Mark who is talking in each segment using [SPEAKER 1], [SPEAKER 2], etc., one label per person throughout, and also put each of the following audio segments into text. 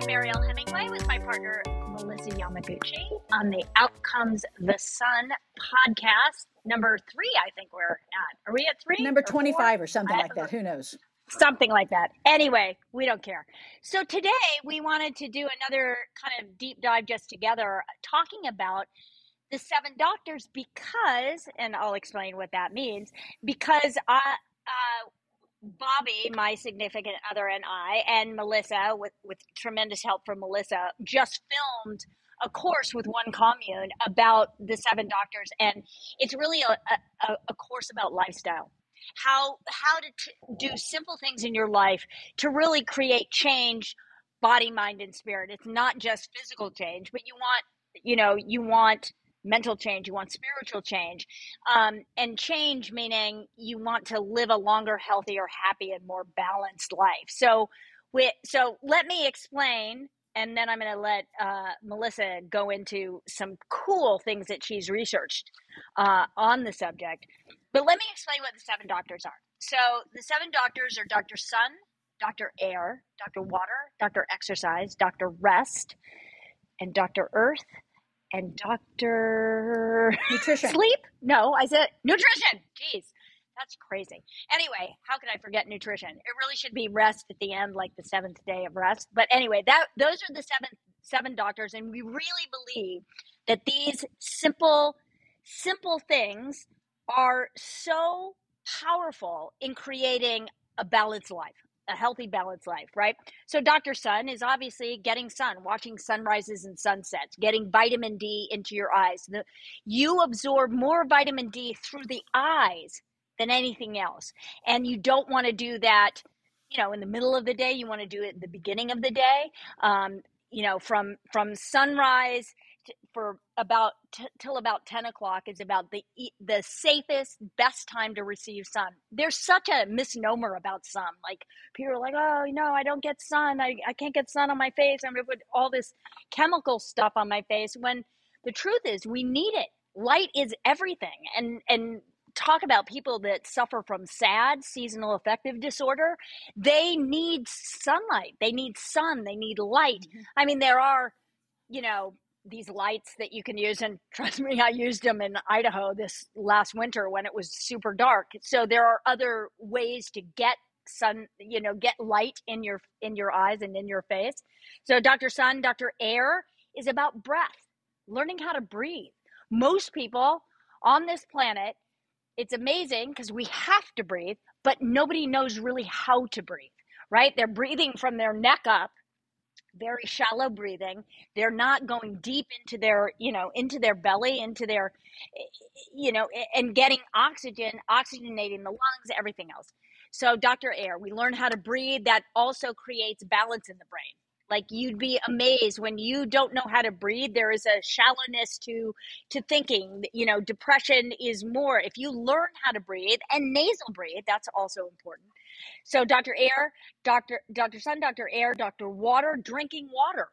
[SPEAKER 1] I'm Mariel Hemingway with my partner Melissa Yamaguchi on the Outcomes the Sun podcast. Number three, I think we're at. Are we at three?
[SPEAKER 2] Number
[SPEAKER 1] or
[SPEAKER 2] 25
[SPEAKER 1] four?
[SPEAKER 2] or something
[SPEAKER 1] I
[SPEAKER 2] like that. Who knows?
[SPEAKER 1] Something like that. Anyway, we don't care. So today we wanted to do another kind of deep dive just together, talking about the seven doctors because, and I'll explain what that means, because I, uh, Bobby, my significant other, and I, and Melissa, with, with tremendous help from Melissa, just filmed a course with one commune about the seven doctors. And it's really a, a, a course about lifestyle. How how to t- do simple things in your life to really create change, body, mind, and spirit. It's not just physical change, but you want you know you want mental change, you want spiritual change. Um, and change meaning you want to live a longer, healthier, happy, and more balanced life. So, we, so let me explain, and then I'm going to let uh, Melissa go into some cool things that she's researched uh, on the subject. But let me explain what the seven doctors are. So, the seven doctors are Dr. Sun, Dr. Air, Dr. Water, Dr. Exercise, Dr. Rest, and Dr. Earth and Dr.
[SPEAKER 2] Nutrition.
[SPEAKER 1] Sleep? No, I said nutrition. Jeez, that's crazy. Anyway, how could I forget nutrition? It really should be rest at the end, like the seventh day of rest. But anyway, that those are the seven seven doctors, and we really believe that these simple, simple things are so powerful in creating a balanced life a healthy balanced life right? So dr sun is obviously getting sun watching sunrises and sunsets getting vitamin d into your eyes. You absorb more vitamin d through the eyes than anything else. And you don't want to do that you know in the middle of the day. You want to do it at the beginning of the day um, you know from from sunrise for about t- till about 10 o'clock is about the e- the safest best time to receive sun. There's such a misnomer about sun. Like people are like oh no i don't get sun. I, I can't get sun on my face. I'm gonna put all this chemical stuff on my face when the truth is we need it. Light is everything. And and talk about people that suffer from sad seasonal affective disorder. They need sunlight. They need sun. They need light.
[SPEAKER 2] Mhm.
[SPEAKER 1] i mean there are you know these lights that you can use and trust me i used them in idaho this last winter when it was super dark. So there are other ways to get sun you know get light in your in your eyes and in your face. So dr sun dr air is about breath learning how to breathe. Most people on this planet it's amazing because we have to breathe but nobody knows really how to breathe right? They're breathing from their neck up very shallow breathing. They're not going deep into their you know into their belly into their eh, eh, you know and getting oxygen oxygenating the lungs everything else. So dr air we learn how to breathe that also creates balance in the brain. Like you'd be amazed when you don't know how to breathe there is a shallowness to to thinking. You know depression is more. If you learn how to breathe and nasal breathe that's also important so dr air dr dr sun dr air dr water drinking water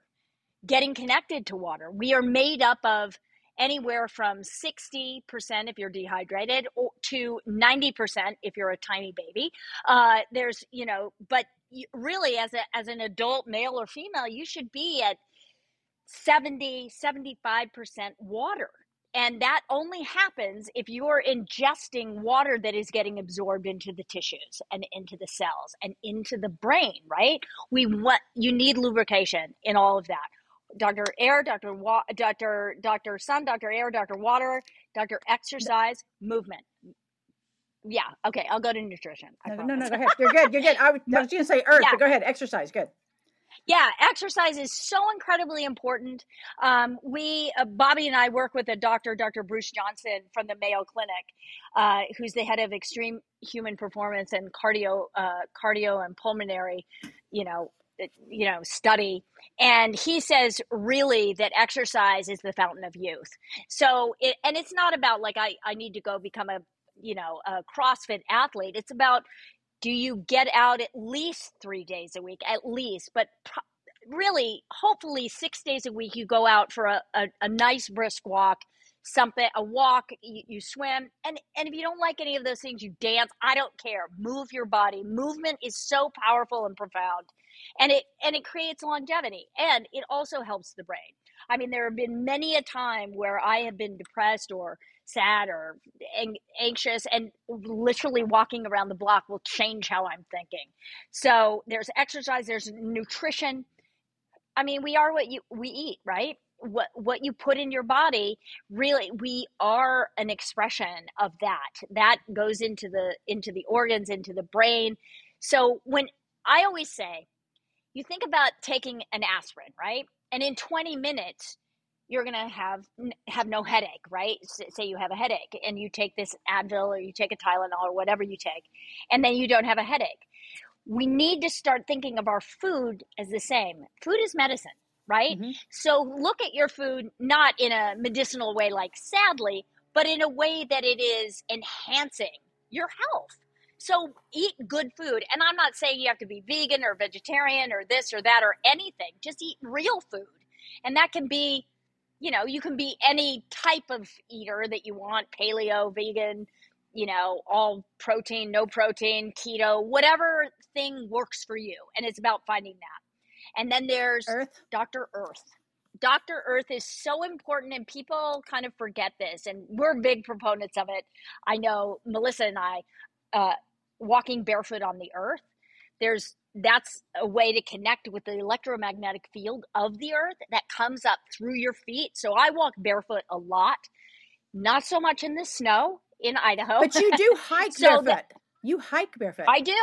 [SPEAKER 1] getting connected to water. We are made up of anywhere from 60% if you're dehydrated to 90% if you're a tiny baby. Uh, there's, you know, but really as a as an adult male or female, you should be at 70 75% water. And that only happens if you're ingesting water that is getting absorbed into the tissues and into the cells and into the brain, right? We want you need lubrication in all of that. Dr. Air, Dr. Wa- Dr. Dr. Sun, Dr. Air, Dr. Water, Dr. Exercise, movement. Yeah, okay, I'll go to nutrition. I
[SPEAKER 2] No, no, no, go ahead. You're good. You're good. I was, I was going to say earth,
[SPEAKER 1] Yeah.
[SPEAKER 2] but go ahead. Exercise. Good.
[SPEAKER 1] Yeah, exercise is so incredibly important. Um, we, uh, Bobby and I work with a doctor, Dr. Bruce Johnson from the Mayo Clinic, uh, who's the head of extreme human performance and cardio, uh, cardio and pulmonary, you know, you know, study. And he says really that exercise is the fountain of youth. So, it, and it's not about like I, I need to go become a, you know, a CrossFit athlete. It's about do you get out at least three days a week at least but pro- really hopefully six days a week you go out for a, a, a nice brisk walk something a walk you, you swim and and if you don't like any of those things you dance i don't care move your body movement is so powerful and profound and it and it creates longevity and it also helps the brain. I mean there have been many a time where i have been depressed or sad or anxious and literally walking around the block will change how i'm thinking. So there's exercise there's nutrition. I mean we are what you we eat right? What what you put in your body really we are an expression of that. That goes into the into the organs into the brain. So when i always say you think about taking an aspirin right? And in 20 minutes you're going to have have no headache right say you have a headache and you take this advil or you take a tylenol or whatever you take and then you don't have a headache we need to start thinking of our food as the same food is medicine right? Mm-hmm. So look at your food not in a medicinal way, like sadly, but in a way that it is enhancing your health. So eat good food. And I'm not saying you have to be vegan or vegetarian or this or that or anything. Just eat real food. And that can be, you know, you can be any type of eater that you want paleo, vegan, you know, all protein, no protein, keto, whatever thing works for you. And it's about finding that. And then there's Earth. Dr. Earth. Dr. Earth is so important, and people kind of forget this, and we're big proponents of it. I know Melissa and I, uh, walking barefoot on the Earth. There's that's a way to connect with the electromagnetic field of the Earth that comes up through your feet. So I walk barefoot a lot, not so much in the snow in Idaho.
[SPEAKER 2] But you do hike so barefoot. That, you hike barefoot.
[SPEAKER 1] I do.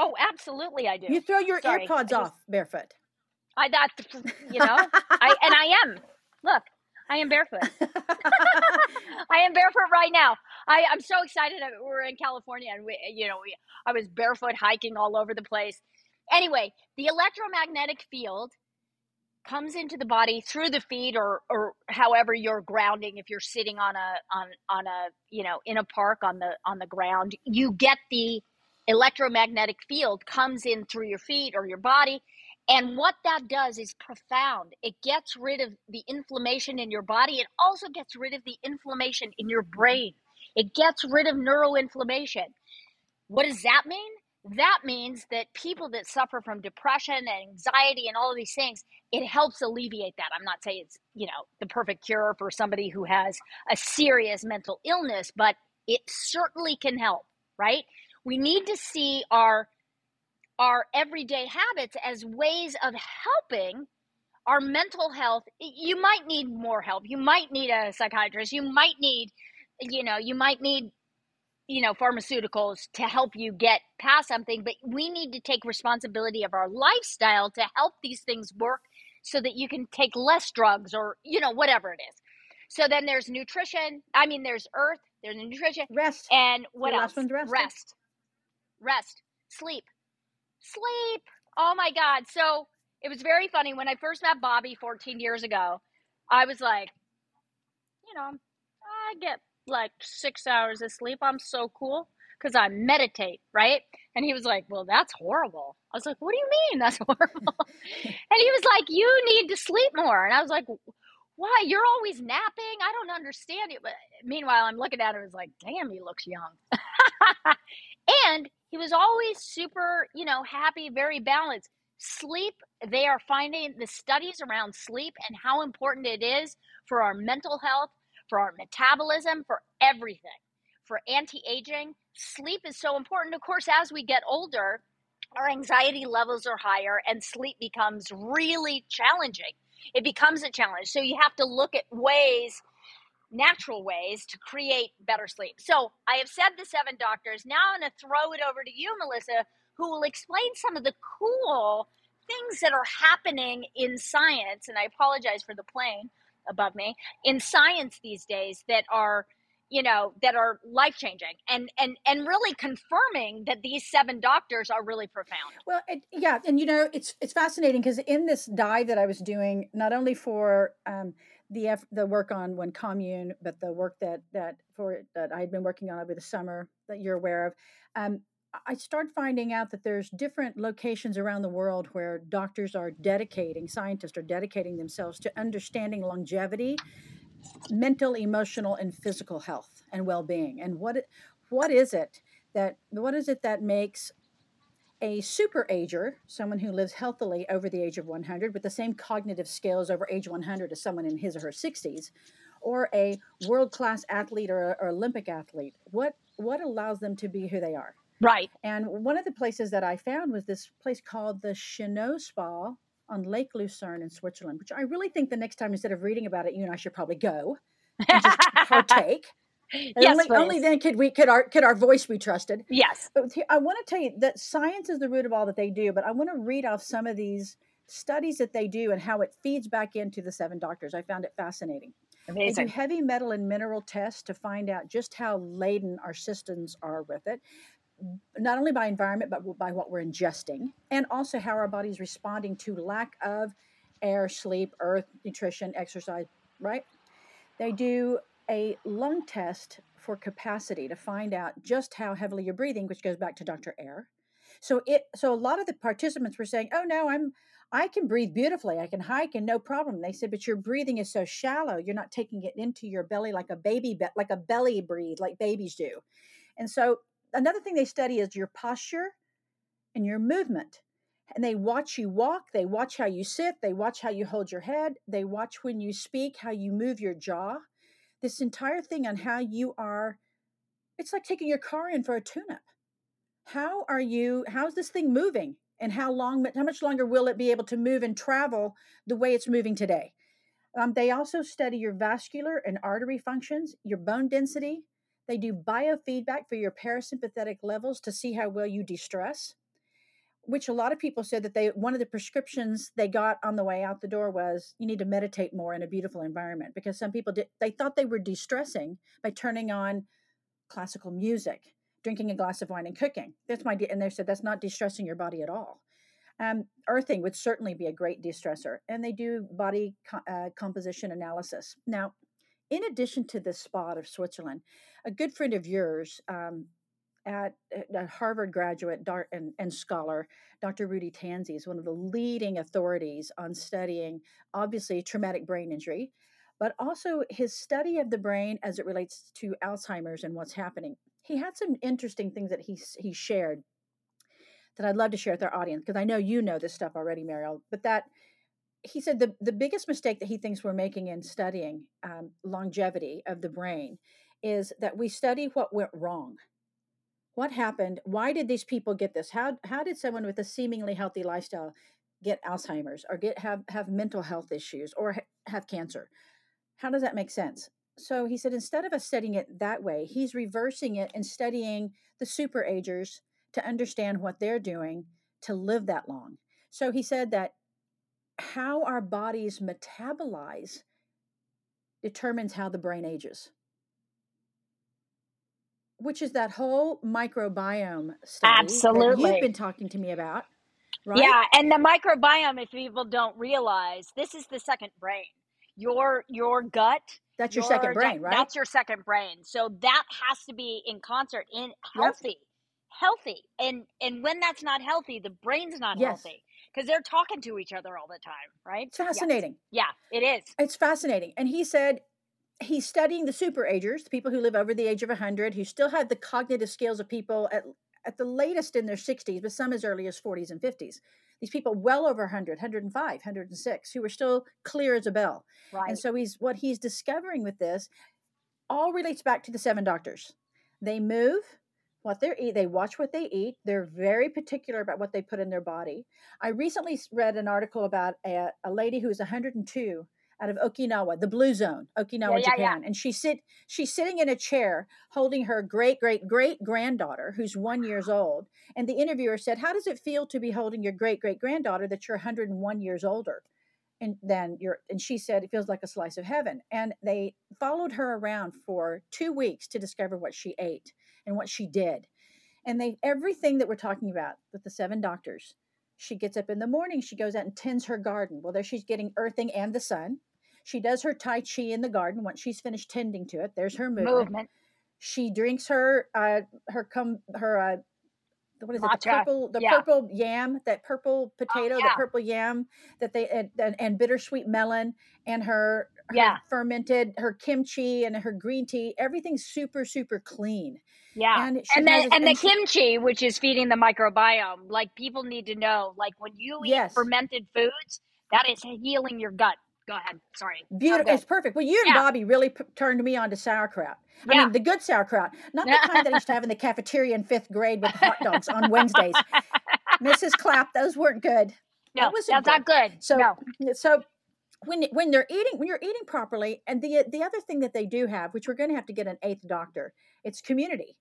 [SPEAKER 1] Oh, absolutely, I do.
[SPEAKER 2] You throw your Sorry, just, off barefoot.
[SPEAKER 1] I that you know, I and I am. Look, I am barefoot. I am barefoot right now. I I'm so excited. We're in California, and we, you know, we I was barefoot hiking all over the place. Anyway, the electromagnetic field comes into the body through the feet or or however you're grounding if you're sitting on a on on a you know in a park on the on the ground you get the electromagnetic field comes in through your feet or your body. And what that does is profound. It gets rid of the inflammation in your body. It also gets rid of the inflammation in your brain. It gets rid of neuroinflammation. What does that mean? That means that people that suffer from depression and anxiety and all of these things, it helps alleviate that. I'm not saying it's, you know, the perfect cure for somebody who has a serious mental illness, but it certainly can help, right? We need to see our our everyday habits as ways of helping our mental health. You might need more help. You might need a psychiatrist. You might need, you know, you might need, you know, pharmaceuticals to help you get past something. But we need to take responsibility of our lifestyle to help these things work so that you can take less drugs or, you know, whatever it is. So then there's nutrition. I mean, there's earth, there's nutrition,
[SPEAKER 2] rest,
[SPEAKER 1] and what
[SPEAKER 2] the
[SPEAKER 1] else?
[SPEAKER 2] Rest.
[SPEAKER 1] rest rest, sleep, sleep. Oh my God. So it was very funny. When I first met Bobby 14 years ago, I was like, you know, I get like six hours of sleep. I'm so cool because I meditate, right? And he was like, well, that's horrible. I was like, what do you mean that's horrible? and he was like, you need to sleep more. And I was like, why? You're always napping. I don't understand it. But meanwhile, I'm looking at him was like, damn, he looks young. and he was always super, you know, happy, very balanced. Sleep, they are finding the studies around sleep and how important it is for our mental health, for our metabolism, for everything, for anti aging. Sleep is so important. Of course, as we get older, our anxiety levels are higher and sleep becomes really challenging. It becomes a challenge. So you have to look at ways natural ways to create better sleep. So I have said the seven doctors. Now I'm going to throw it over to you, Melissa, who will explain some of the cool things that are happening in science. And I apologize for the plane above me in science these days that are you know that are life changing and and and really confirming that these seven doctors are really profound
[SPEAKER 2] well it, yeah and you know it's it's fascinating because in this dive that i was doing not only for um, the the work on one commune, but the work that that for that I had been working on over the summer that you're aware of. Um, I start finding out that there's different locations around the world where doctors are dedicating, scientists are dedicating themselves to understanding longevity, mental, emotional, and physical health and well-being. And what what is it that what is it that makes a super ager, someone who lives healthily over the age of 100 with the same cognitive skills over age 100 as someone in his or her 60s, or a world class athlete or, or Olympic athlete? What what allows them to be who they are?
[SPEAKER 1] Right.
[SPEAKER 2] And one of the places that I found was this place called the Chenot Spa on Lake Lucerne in Switzerland, which I really think the next time instead of reading about it, you and I should probably go and just partake.
[SPEAKER 1] yes,
[SPEAKER 2] only, only then could we could our could our voice be trusted.
[SPEAKER 1] Yes.
[SPEAKER 2] But I want to tell you that science is the root of all that they do, but I want to read off some of these studies that they do and how it feeds back into the seven doctors. I found it fascinating. They do heavy metal and mineral tests to find out just how laden our systems are with it, not only by environment, but by what we're ingesting, and also how our body's responding to lack of air, sleep, earth, nutrition, exercise, right? They do a lung test for capacity to find out just how heavily you're breathing, which goes back to Dr. Air. So it so a lot of the participants were saying, "Oh no, I'm I can breathe beautifully. I can hike and no problem." They said, "But your breathing is so shallow. You're not taking it into your belly like a baby like a belly breathe like babies do." And so another thing they study is your posture and your movement. And they watch you walk, they watch how you sit, they watch how you hold your head, they watch when you speak, how you move your jaw. This entire thing on how you are it's like taking your car in for a tune-up. How are you how's this thing moving? And how long how much longer will it be able to move and travel the way it's moving today? Um, they also study your vascular and artery functions, your bone density. They do biofeedback for your parasympathetic levels to see how well you de-stress which a lot of people said that they one of the prescriptions they got on the way out the door was you need to meditate more in a beautiful environment because some people did they thought they were de-stressing by turning on classical music drinking a glass of wine and cooking. That's my and they said that's not de-stressing your body at all. Um, earthing would certainly be a great de-stressor and they do body co- uh, composition analysis. Now in addition to this spot of switzerland a good friend of yours um, at a Harvard graduate and, and scholar, Dr. Rudy Tanzi, is one of the leading authorities on studying, obviously, traumatic brain injury, but also his study of the brain as it relates to Alzheimer's and what's happening. He had some interesting things that he, he shared that I'd love to share with our audience because I know you know this stuff already, Mariel, but that he said the, the biggest mistake that he thinks we're making in studying um, longevity of the brain is that we study what went wrong. What happened? Why did these people get this? How how did someone with a seemingly healthy lifestyle get alzheimer's or get have have mental health issues or ha- have cancer? How does that make sense? So he said instead of us studying it that way he's reversing it and studying the super agers to understand what they're doing to live that long. So he said that how our bodies metabolize determines how the brain ages which is that whole microbiome study that
[SPEAKER 1] Absolutely.
[SPEAKER 2] you've been talking to me about, right?
[SPEAKER 1] Yeah, and the microbiome, if people don't realize, this is the second brain. Your your gut,
[SPEAKER 2] That's your second brain, right?
[SPEAKER 1] That's your second brain. So that has to be in concert, in healthy, healthy. And and when that's not healthy, the brain's not
[SPEAKER 2] Yes.
[SPEAKER 1] healthy because they're talking to each other all the time, right?
[SPEAKER 2] It's
[SPEAKER 1] Yes.
[SPEAKER 2] fascinating.
[SPEAKER 1] Yeah, it is.
[SPEAKER 2] It's fascinating. And he said he's studying the super agers, the people who live over the age of 100, who still have the cognitive skills of people at, at the latest in their 60s, but some as early as 40s and 50s. These people well over 100, 105, 106, who are still clear as a bell.
[SPEAKER 1] Right.
[SPEAKER 2] And so he's what he's discovering with this all relates back to the seven doctors. They move what they eat, they watch what they eat. They're very particular about what they put in their body. I recently read an article about a, a lady who is 102 out of Okinawa, the blue zone, Okinawa,
[SPEAKER 1] yeah, yeah.
[SPEAKER 2] Japan. And she sit she's sitting in a chair holding her great great great granddaughter who's 1 years old. And the interviewer said, "How does it feel to be holding your great great granddaughter that you're 101 years older?" And then you're and she said it feels like a slice of heaven and they followed her around for two weeks to discover what she ate and what she did and they everything that we're talking about with the seven doctors she gets up in the morning she goes out and tends her garden. Well there she's getting earthing and the sun. She does her tai chi in the garden. Once she's finished tending to it there's her movement,
[SPEAKER 1] Movement.
[SPEAKER 2] she drinks her uh her come her uh what is it the purple the
[SPEAKER 1] Yeah.
[SPEAKER 2] purple yam that purple oh, potato
[SPEAKER 1] yeah.
[SPEAKER 2] the purple yam that they and, and, and bittersweet melon and her her
[SPEAKER 1] Yeah.
[SPEAKER 2] fermented, her kimchi and her green tea. Everything's super, super clean.
[SPEAKER 1] Yeah.
[SPEAKER 2] And
[SPEAKER 1] And
[SPEAKER 2] has
[SPEAKER 1] the
[SPEAKER 2] this-
[SPEAKER 1] and the
[SPEAKER 2] she-
[SPEAKER 1] kimchi, which is feeding the microbiome, like people need to know, like when you eat
[SPEAKER 2] Yes.
[SPEAKER 1] fermented foods, that is healing your gut. Go ahead. Sorry.
[SPEAKER 2] Beautiful. It's perfect. Well, you and
[SPEAKER 1] Yeah.
[SPEAKER 2] Bobby really p- turned me on to sauerkraut. I
[SPEAKER 1] Yeah.
[SPEAKER 2] mean, the good sauerkraut, not the kind that I used to have in the cafeteria in fifth grade with hot dogs on Wednesdays. Mrs. Clapp, those weren't good.
[SPEAKER 1] No,
[SPEAKER 2] wasn't
[SPEAKER 1] that's not good.
[SPEAKER 2] So,
[SPEAKER 1] no.
[SPEAKER 2] so when when they're eating, when you're eating properly, and the the other thing that they do have, which we're going to have to get an eighth doctor, it's community.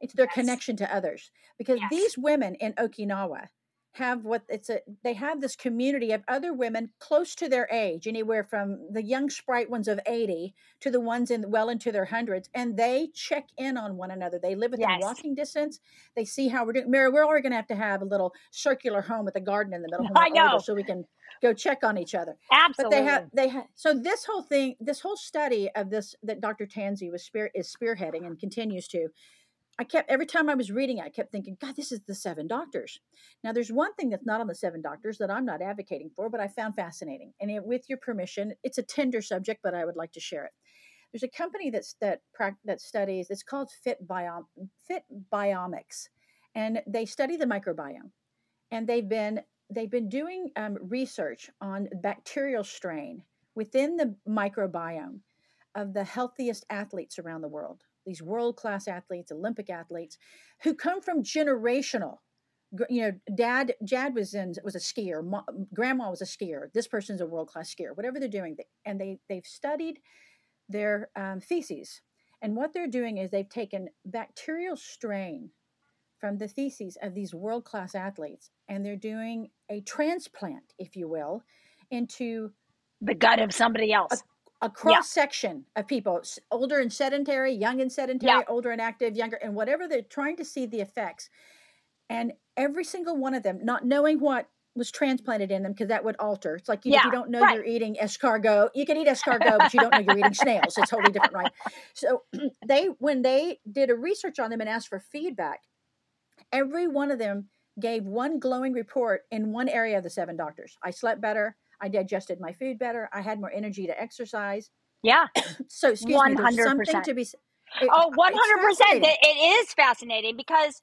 [SPEAKER 2] It's their
[SPEAKER 1] Yes.
[SPEAKER 2] connection to others because
[SPEAKER 1] Yes.
[SPEAKER 2] these women in Okinawa have what it's a they have this community of other women close to their age anywhere from the young sprite ones of 80 to the ones in well into their hundreds and they check in on one another they live within
[SPEAKER 1] Yes.
[SPEAKER 2] walking distance they see how we're doing mary we're already going to have to have a little circular home with a garden in the middle
[SPEAKER 1] I know.
[SPEAKER 2] so we can go check on each other
[SPEAKER 1] Absolutely.
[SPEAKER 2] but they have they have so this whole thing this whole study of this that dr Tanzi was spear is spearheading and continues to i kept every time i was reading i kept thinking god this is the seven doctors. Now there's one thing that's not on the seven doctors that i'm not advocating for but i found fascinating and it, with your permission it's a tender subject but i would like to share it. There's a company that's that that studies it's called fit fit biomics and they study the microbiome and they've been they've been doing um, research on bacterial strain within the microbiome of the healthiest athletes around the world these world class athletes olympic athletes who come from generational. You know dad dad was in was a skier mo- grandma was a skier this person's a world class skier whatever they're doing they, and they they've studied their um, feces and what they're doing is they've taken bacterial strain from the theses of these world class athletes, and they're doing a transplant, if you will, into
[SPEAKER 1] the gut of somebody else.
[SPEAKER 2] A cross section of people, older and sedentary, young and sedentary, older and active, younger, and whatever they're trying to see the effects. And every single one of them, not knowing what was transplanted in them, because that would alter. It's like you, if
[SPEAKER 1] Yeah,
[SPEAKER 2] you don't know
[SPEAKER 1] right.
[SPEAKER 2] you're eating escargot, you can eat escargot, but you don't know you're eating snails. It's totally different, right? So they, when they did a research on them and asked for feedback, every one of them gave one glowing report in one area of the seven doctors. I slept better. I digested my food better. I had more energy to exercise.
[SPEAKER 1] yeah.
[SPEAKER 2] So, excuse me, there's something
[SPEAKER 1] 100%.
[SPEAKER 2] to be. it-
[SPEAKER 1] Oh,
[SPEAKER 2] it's
[SPEAKER 1] 100%.
[SPEAKER 2] fascinating.
[SPEAKER 1] It is fascinating because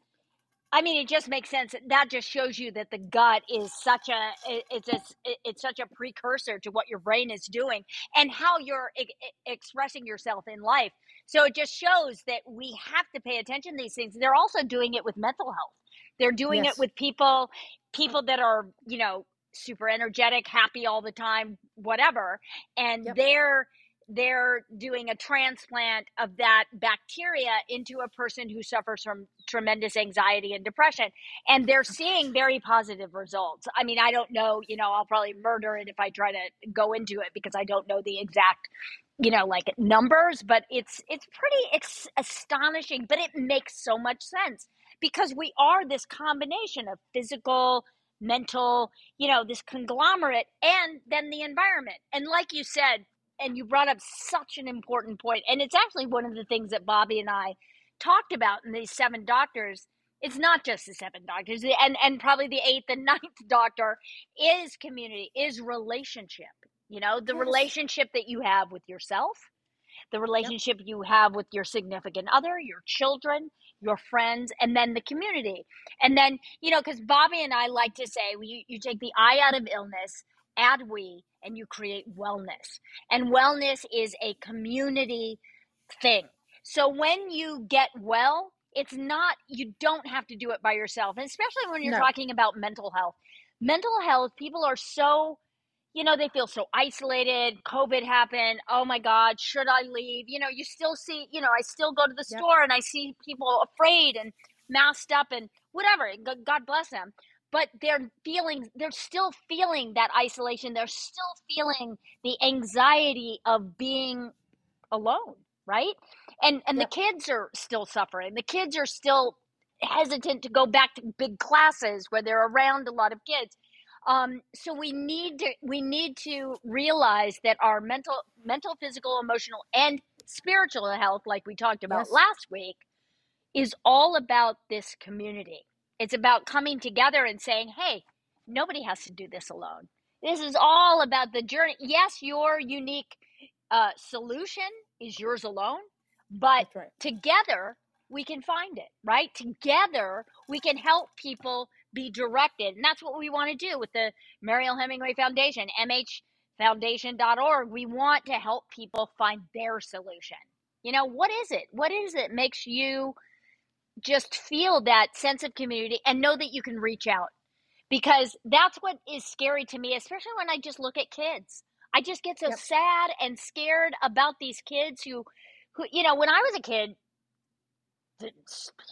[SPEAKER 1] I mean, it just makes sense. That just shows you that the gut is such a it- it's a, it's such a precursor to what your brain is doing and how you're e- expressing yourself in life. So it just shows that we have to pay attention to these things. They're also doing it with mental health. They're doing
[SPEAKER 2] Yes.
[SPEAKER 1] it with people people that are, you know, super energetic, happy all the time, whatever, and
[SPEAKER 2] Yep.
[SPEAKER 1] they're they're doing a transplant of that bacteria into a person who suffers from tremendous anxiety and depression and they're seeing very positive results i mean i don't know you know i'll probably murder it if i try to go into it because i don't know the exact you know like numbers but it's it's pretty ex- astonishing but it makes so much sense because we are this combination of physical mental you know this conglomerate and then the environment. And like you said and you brought up such an important point and it's actually one of the things that bobby and i talked about in these seven doctors. It's not just the seven doctors and and probably the eighth and ninth doctor is community is relationship you know the
[SPEAKER 2] Yes.
[SPEAKER 1] relationship that you have with yourself the relationship you have with your significant other your children your friends and then the community. And then you know because bobby and i like to say you, you take the i out of illness add we and you create wellness. And wellness is a community thing. So when you get well it's not you don't have to do it by yourself. And especially when you're
[SPEAKER 2] No.
[SPEAKER 1] talking about mental health. Mental health people are so you know they feel so isolated covid happened oh my god should i leave? You know you still see you know i still go to the
[SPEAKER 2] Yep.
[SPEAKER 1] store and i see people afraid and masked up and whatever god bless them. But they're feeling they're still feeling that isolation. They're still feeling the anxiety of being alone right? And and
[SPEAKER 2] Yep.
[SPEAKER 1] the kids are still suffering. The kids are still hesitant to go back to big classes where they're around a lot of kids um, so we need to we need to realize that our mental mental physical emotional and spiritual health like we talked about
[SPEAKER 2] Yes.
[SPEAKER 1] last week is all about this community it's about coming together and saying hey nobody has to do this alone this is all about the journey yes your unique uh, solution is yours alone, but
[SPEAKER 2] right.
[SPEAKER 1] together we can find it, right? Together we can help people be directed. And that's what we want to do with the Mariel Hemingway Foundation, mhfoundation.org. We want to help people find their solution. You know, what is it? What is it makes you just feel that sense of community and know that you can reach out? Because that's what is scary to me, especially when I just look at kids. I just get so
[SPEAKER 2] Yep.
[SPEAKER 1] sad and scared about these kids who who you know, when I was a kid,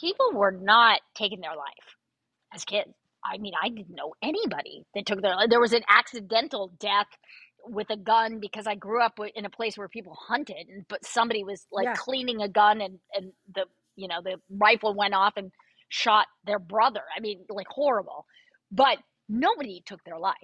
[SPEAKER 1] people were not taking their life as kids. I mean, I didn't know anybody that took their life. There was an accidental death with a gun because I grew up in a place where people hunted, and but somebody was like
[SPEAKER 2] Yeah.
[SPEAKER 1] cleaning a gun, and and the you know the rifle went off and shot their brother. I mean, like horrible, but nobody took their life.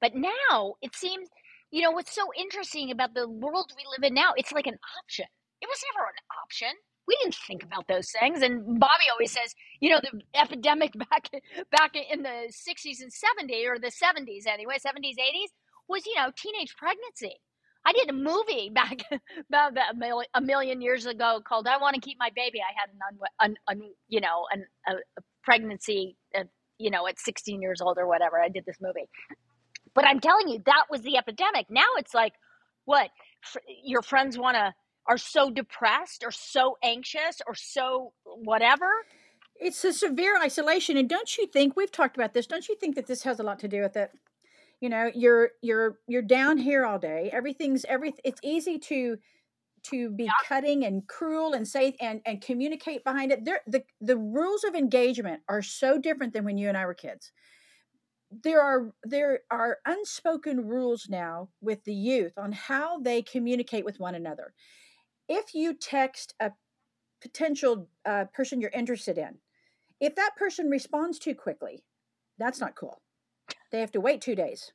[SPEAKER 1] But now it seems, you know, what's so interesting about the world we live in now? It's like an option. It was never an option. We didn't think about those things. And Bobby always says, you know, the epidemic back back in the 60s and 70s, or the 70s anyway, 70s, 80s, was, you know, teenage pregnancy. I did a movie back about a million, years ago called "I Want to Keep My Baby." I had an, un, you know, an, a, a pregnancy, uh, you know, at 16 years old or whatever. I did this movie, but I'm telling you, that was the epidemic. Now it's like, what? Your friends want to are so depressed or so anxious or so whatever.
[SPEAKER 2] It's a severe isolation, and don't you think we've talked about this? Don't you think that this has a lot to do with it? You know, you're you're you're down here all day. Everything's every. It's easy to to be
[SPEAKER 1] Yeah.
[SPEAKER 2] cutting and cruel and say and and communicate behind it. There, the the rules of engagement are so different than when you and I were kids. There are there are unspoken rules now with the youth on how they communicate with one another. If you text a potential uh, person you're interested in, if that person responds too quickly, that's not cool. They have to wait two days,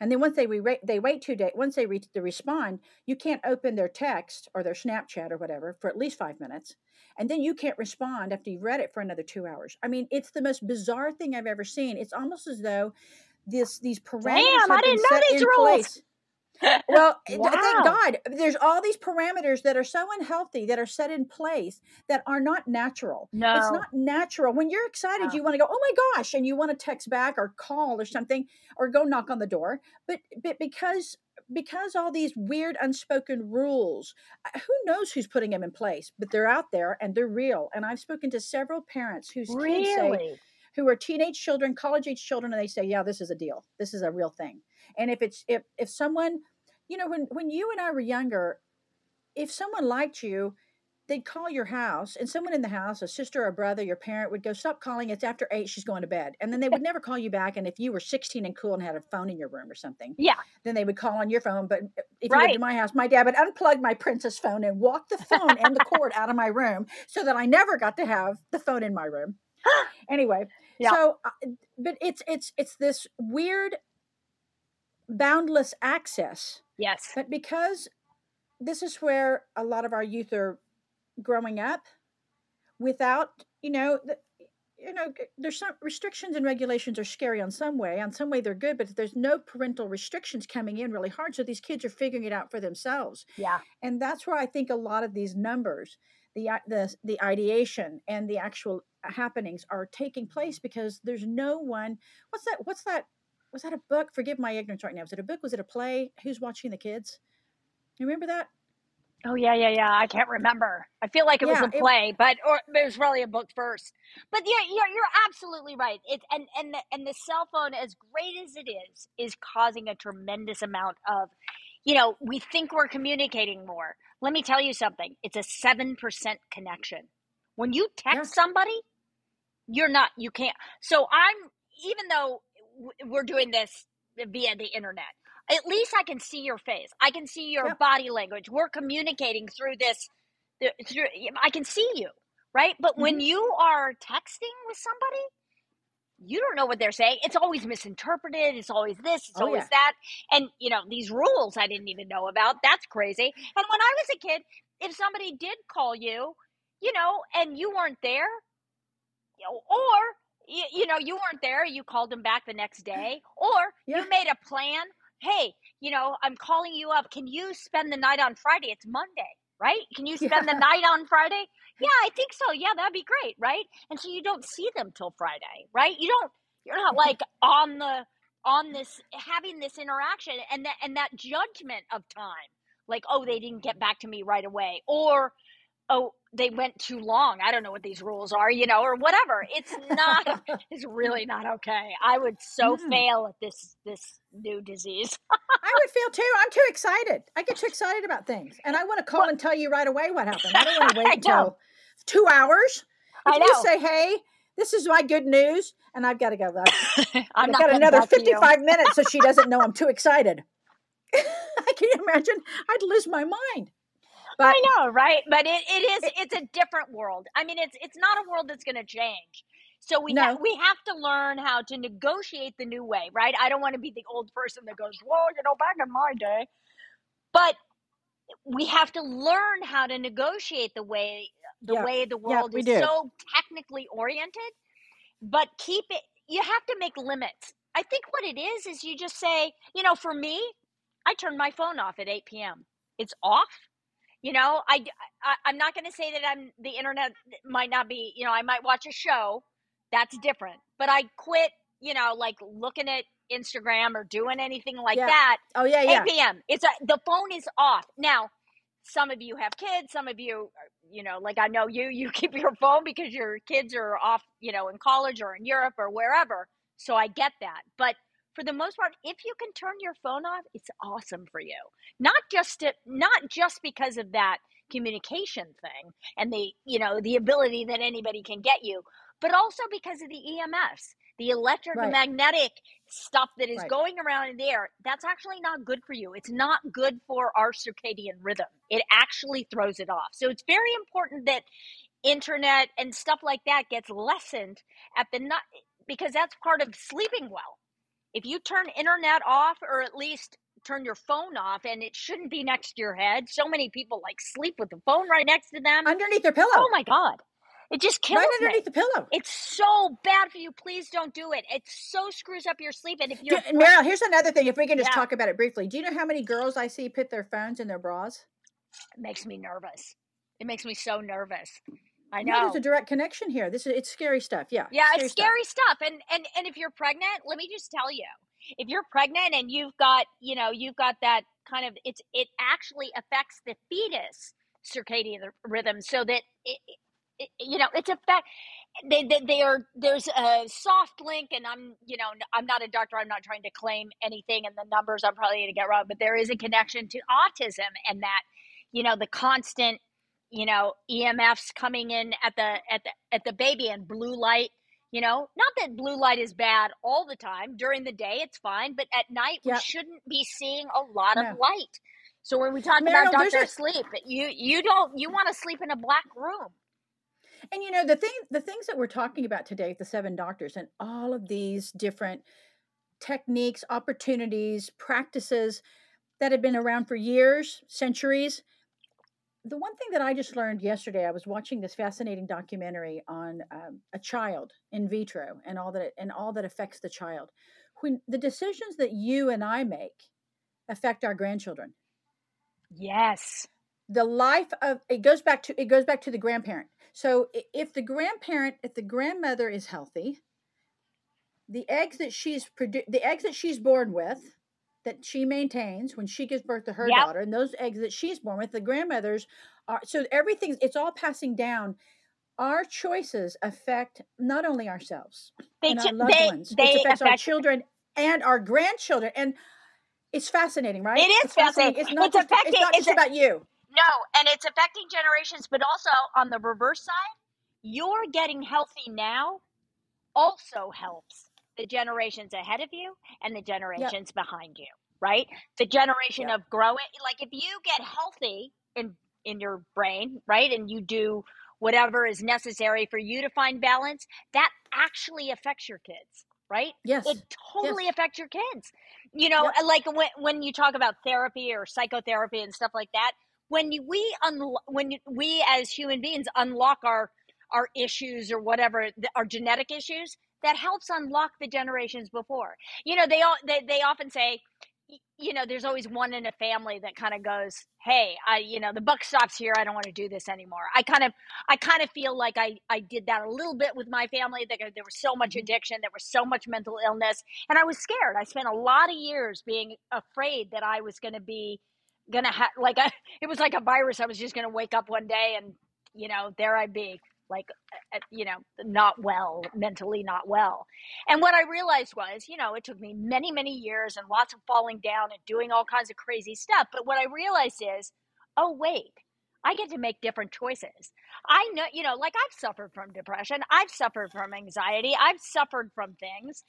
[SPEAKER 2] and then once they re- they wait two days, once they, re- they respond, you can't open their text or their Snapchat or whatever for at least five minutes, and then you can't respond after you've read it for another two hours. I mean, it's the most bizarre thing I've ever seen. It's almost as though this these parameters
[SPEAKER 1] Damn,
[SPEAKER 2] have
[SPEAKER 1] I
[SPEAKER 2] been
[SPEAKER 1] didn't know
[SPEAKER 2] set
[SPEAKER 1] these
[SPEAKER 2] in
[SPEAKER 1] rules.
[SPEAKER 2] place. Well,
[SPEAKER 1] Wow.
[SPEAKER 2] thank God. There's all these parameters that are so unhealthy that are set in place that are not natural.
[SPEAKER 1] No.
[SPEAKER 2] It's not natural. When you're excited,
[SPEAKER 1] No.
[SPEAKER 2] you want to go, "Oh my gosh," and you want to text back or call or something or go knock on the door. But but because because all these weird unspoken rules, uh, who knows who's putting them in place, but they're out there and they're real. And I've spoken to several parents whose kids say who are teenage children, college age children, and they say, "Yeah, this is a deal. This is a real thing." And if it's if if someone, you know, when when you and I were younger, if someone liked you, they'd call your house, and someone in the house, a sister or a brother, your parent would go, "Stop calling. It's after eight. She's going to bed." And then they would never call you back. And if you were sixteen and cool and had a phone in your room or something,
[SPEAKER 1] Yeah.
[SPEAKER 2] then they would call on your phone. But if you lived
[SPEAKER 1] Right.
[SPEAKER 2] in my house, my dad would unplug my princess phone and walk the phone and the cord out of my room so that I never got to have the phone in my room. Anyway,
[SPEAKER 1] Yeah.
[SPEAKER 2] so uh, but it's it's it's this weird boundless access.
[SPEAKER 1] Yes.
[SPEAKER 2] But because this is where a lot of our youth are growing up without, you know, the, you know, there's some restrictions and regulations are scary on some way. On some way, they're good, but there's no parental restrictions coming in really hard. So these kids are figuring it out for themselves,
[SPEAKER 1] Yeah.
[SPEAKER 2] and that's where I think a lot of these numbers, the the the ideation and the actual happenings are taking place because there's no one. What's that? What's that? Was that a book? Forgive my ignorance right now. Was it a book? Was it a play? Who's watching the kids? You remember that?
[SPEAKER 1] Oh yeah, yeah, yeah. I can't remember. I feel like it was
[SPEAKER 2] Yeah,
[SPEAKER 1] a
[SPEAKER 2] it-
[SPEAKER 1] play, but or it was probably a book first. But yeah, you're you're absolutely right. It and and the, and the cell phone, as great as it is, is causing a tremendous amount of, you know, we think we're communicating more. Let me tell you something. It's a seven percent connection. When you text somebody, you're not. You can't. So I'm even though we're doing this via the internet at least I can see your face. I can see your
[SPEAKER 2] Yep.
[SPEAKER 1] body language. We're communicating through this. Through, I can see you, right? But when mm-hmm. you are texting with somebody, you don't know what they're saying. It's always misinterpreted. It's always this. It's
[SPEAKER 2] Oh,
[SPEAKER 1] always
[SPEAKER 2] yeah.
[SPEAKER 1] that. And you know these rules I didn't even know about. That's crazy. And when I was a kid, if somebody did call you, you know, and you weren't there, you know, or you, you know you weren't there, you called them back the next day, or
[SPEAKER 2] Yeah.
[SPEAKER 1] you made a plan. Hey, you know, I'm calling you up. Can you spend the night on Friday? It's Monday, right? Can you spend yeah. the night on Friday? Yeah, I think so. Yeah, that'd be great, right? And so you don't see them till Friday, right? You don't you're not mm-hmm. like on the on this having this interaction and that and that judgment of time. Like, oh, they didn't get back to me right away. Or oh they went too long i don't know what these rules are you know or whatever it's not it's really not okay i would so mm. fail at this this new disease.
[SPEAKER 2] I would feel too i'm too excited i get too excited about things and i want to call and tell you right away what happened i don't want to wait until two hours if I know. you say hey this is my good news and i've got to go i've got another 55 minutes so she doesn't know i'm too excited. I can you imagine i'd lose my mind
[SPEAKER 1] but I know, right? But it, it is it's a different world. I mean, it's it's not a world that's going to change. So we no. ha- we have to learn how to negotiate the new way, right? I don't want to be the old person that goes, "Well, you know, back in my day." But we have to learn how to negotiate the way the yeah. way the world yeah, is do. so technically oriented, but keep it you have to make limits. I think what it is is you just say, you know, for me, I turn my phone off at 8 p.m. It's off you know i, I am not going to say that i'm the internet might not be you know i might watch a show that's different but i quit you know like looking at instagram or doing anything like
[SPEAKER 2] yeah.
[SPEAKER 1] that.
[SPEAKER 2] Oh yeah yeah.
[SPEAKER 1] 8 p.m it's a, the phone is off. Now some of you have kids some of you uh, you know like i know you you keep your phone because your kids are off you know in college or in europe or wherever so i get that but for the most part, if you can turn your phone off, it's awesome for you. Not just to, not just because of that communication thing and the you know the ability that anybody can get you, but also because of the EMFs, the electromagnetic right. stuff that is right. going around in the air. That's actually not good for you. It's not good for our circadian rhythm. It actually throws it off. So it's very important that internet and stuff like that gets lessened at the night because that's part of sleeping well if you turn internet off or at least turn your phone off and it shouldn't be next to your head so many people like sleep with the phone right next to them
[SPEAKER 2] underneath their pillow
[SPEAKER 1] oh my god it just kills
[SPEAKER 2] right underneath
[SPEAKER 1] me.
[SPEAKER 2] the pillow.
[SPEAKER 1] It's so bad for you. Please don't do it. It so screws up your sleep. And if you're
[SPEAKER 2] do, Mariel, here's another thing. If we can just yeah. talk about it briefly, do you know how many girls I see put their phones in their bras?
[SPEAKER 1] It makes me nervous. It makes me so nervous. I know.
[SPEAKER 2] No, there's a direct connection here. This is it's scary stuff. Yeah.
[SPEAKER 1] Yeah, scary it's scary stuff. stuff. And and and if you're pregnant, let me just tell you, if you're pregnant and you've got, you know, you've got that kind of it's it actually affects the fetus circadian rhythm so that it, it you know, it's effect they, they, they are there's a soft link and i'm you know i'm not a doctor i'm not trying to claim anything and the numbers i'm probably going to get wrong but there is a connection to autism and that you know the constant you know emfs coming in at the at the at the baby and blue light you know not that blue light is bad all the time during the day it's fine but at night yep. we shouldn't be seeing a lot of light. So when we talk Mariel, about doctor a- sleep you you don't you want to sleep in a black room.
[SPEAKER 2] And you know the thing the things that we're talking about today the seven doctors and all of these different techniques opportunities practices that have been around for years centuries the one thing that I just learned yesterday, I was watching this fascinating documentary on um, a child in vitro and all that it, and all that affects the child. When the decisions that you and I make affect our grandchildren.
[SPEAKER 1] Yes.
[SPEAKER 2] The life of it goes back to it goes back to the grandparent. So if the grandparent, if the grandmother is healthy, the eggs that she's produ- the eggs that she's born with that she maintains when she gives birth to her yep. daughter and those eggs that she's born with the grandmothers are so everything's it's all passing down our choices affect not only ourselves they, and our loved they, ones they it affects affect, our children and our grandchildren and it's fascinating right
[SPEAKER 1] it is
[SPEAKER 2] it's
[SPEAKER 1] fascinating. fascinating.
[SPEAKER 2] it's not, it's just, affecting, it's not just about you
[SPEAKER 1] no and it's affecting generations but also on the reverse side you're getting healthy now also helps the generations ahead of you and the generations yep. behind you, right? The generation yep. of growing like if you get healthy in in your brain, right? And you do whatever is necessary for you to find balance, that actually affects your kids, right?
[SPEAKER 2] Yes.
[SPEAKER 1] It totally yes. affects your kids. You know, yep. like when when you talk about therapy or psychotherapy and stuff like that, when we un- when we as human beings unlock our our issues or whatever our genetic issues that helps unlock the generations before. You know, they all they, they often say you know, there's always one in a family that kind of goes, "Hey, I, you know, the buck stops here. I don't want to do this anymore." I kind of, I kind of feel like I, I did that a little bit with my family. That there was so much mm-hmm. addiction, there was so much mental illness, and I was scared. I spent a lot of years being afraid that I was going to be, gonna have, like, a, it was like a virus. I was just going to wake up one day and, you know, there I'd be like you know not well mentally not well. And what i realized was you know it took me many many years and lots of falling down and doing all kinds of crazy stuff but what i realized is oh wait i get to make different choices. I know you know like i've suffered from depression i've suffered from anxiety i've suffered from things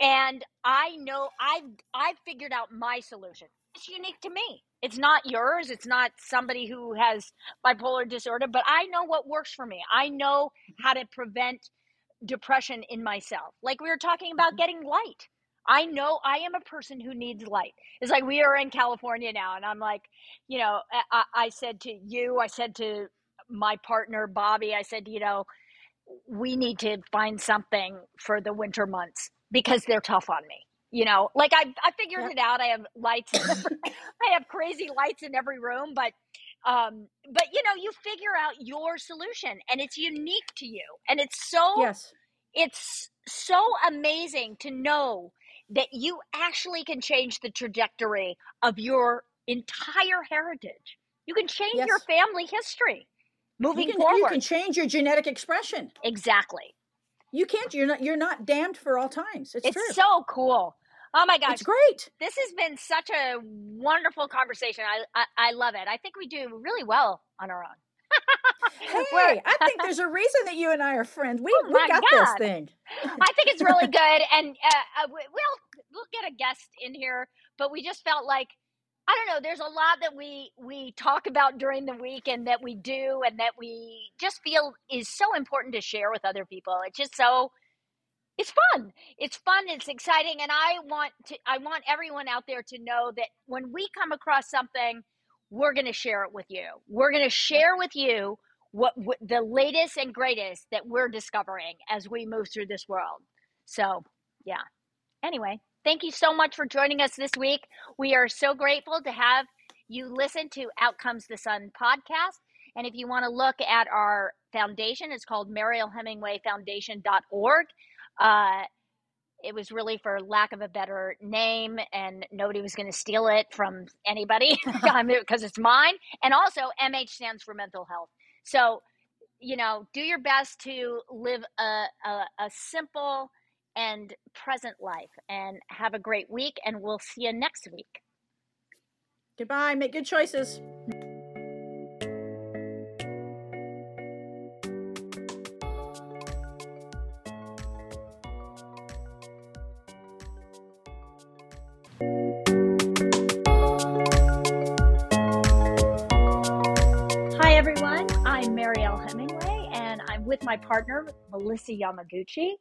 [SPEAKER 1] and i know i've i've figured out my solution. It's unique to me it's not yours it's not somebody who has bipolar disorder but i know what works for me. I know how to prevent depression in myself. Like we were talking about mm-hmm. getting light. I know i am a person who needs light. It's like we are in california now and i'm like you know i, I said to you i said to my partner bobby i said you know we need to find something for the winter months because they're tough on me you know like i i figured yep. it out i have lights i have crazy lights in every room but um but you know you figure out your solution and it's unique to you and it's so
[SPEAKER 2] yes.
[SPEAKER 1] it's so amazing to know that you actually can change the trajectory of your entire heritage. You can change yes. your family history moving
[SPEAKER 2] you can,
[SPEAKER 1] forward
[SPEAKER 2] you can change your genetic expression.
[SPEAKER 1] Exactly
[SPEAKER 2] you can't. You're not. You're not damned for all times. It's,
[SPEAKER 1] it's
[SPEAKER 2] true.
[SPEAKER 1] so cool. Oh my gosh,
[SPEAKER 2] it's great.
[SPEAKER 1] This has been such a wonderful conversation. I I, I love it. I think we do really well on our own.
[SPEAKER 2] hey, I think there's a reason that you and I are friends. We oh we got God. this thing.
[SPEAKER 1] I think it's really good, and uh, uh we'll we'll get a guest in here. But we just felt like I don't know. There's a lot that we we talk about during the week and that we do and that we just feel is so important to share with other people. It's just so it's fun. It's fun. It's exciting, and I want to. I want everyone out there to know that when we come across something, we're going to share it with you. We're going to share with you what, what the latest and greatest that we're discovering as we move through this world. So, yeah. Anyway, Thank you so much for joining us this week. We are so grateful to have you listen to Out Comes the Sun podcast. And if you want to look at our foundation, it's called Mariel Hemingway Foundation.org. Uh, it was really for lack of a better name, and nobody was going to steal it from anybody because it's mine. And also, MH stands for mental health. So, you know, do your best to live a, a, a simple, and present life. And have a great week, and we'll see you next week.
[SPEAKER 2] Goodbye. Make good choices.
[SPEAKER 1] With my partner, Melissa Yamaguchi,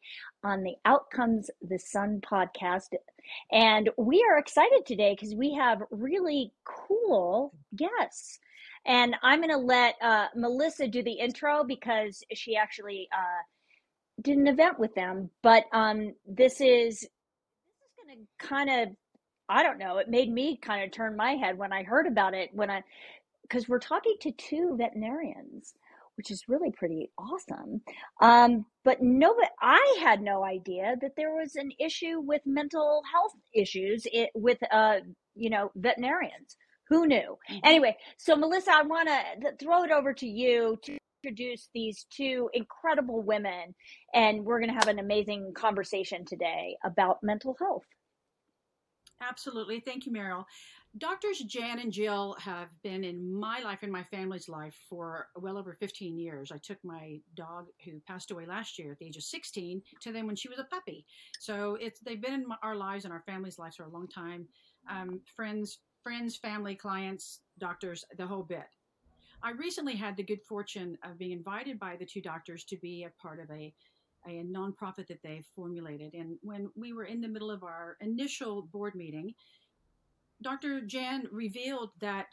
[SPEAKER 1] on the Out Comes the Sun podcast. And we are excited today because we have really cool guests. And I'm going to let uh, Melissa do the intro because she actually uh, did an event with them. But um, this is this is going to kind of I don't know. It made me kind of turn my head when I heard about it. When I because we're talking to two veterinarians which is really pretty awesome. Um, but no, I had no idea that there was an issue with mental health issues it, with, uh, you know, veterinarians. Who knew? Mm-hmm. Anyway, so Melissa, I want to throw it over to you to introduce these two incredible women, and we're going to have an amazing conversation today about mental health.
[SPEAKER 3] Absolutely. Thank you, Mariel. Doctors Jan and Jill have been in my life and my family's life for well over 15 years. I took my dog who passed away last year at the age of 16 to them when she was a puppy. So it's they've been in our lives and our family's lives for a long time. Um, friends, friends, family, clients, doctors, the whole bit. I recently had the good fortune of being invited by the two doctors to be a part of a a nonprofit that they've formulated. And when we were in the middle of our initial board meeting, Dr. Jan revealed that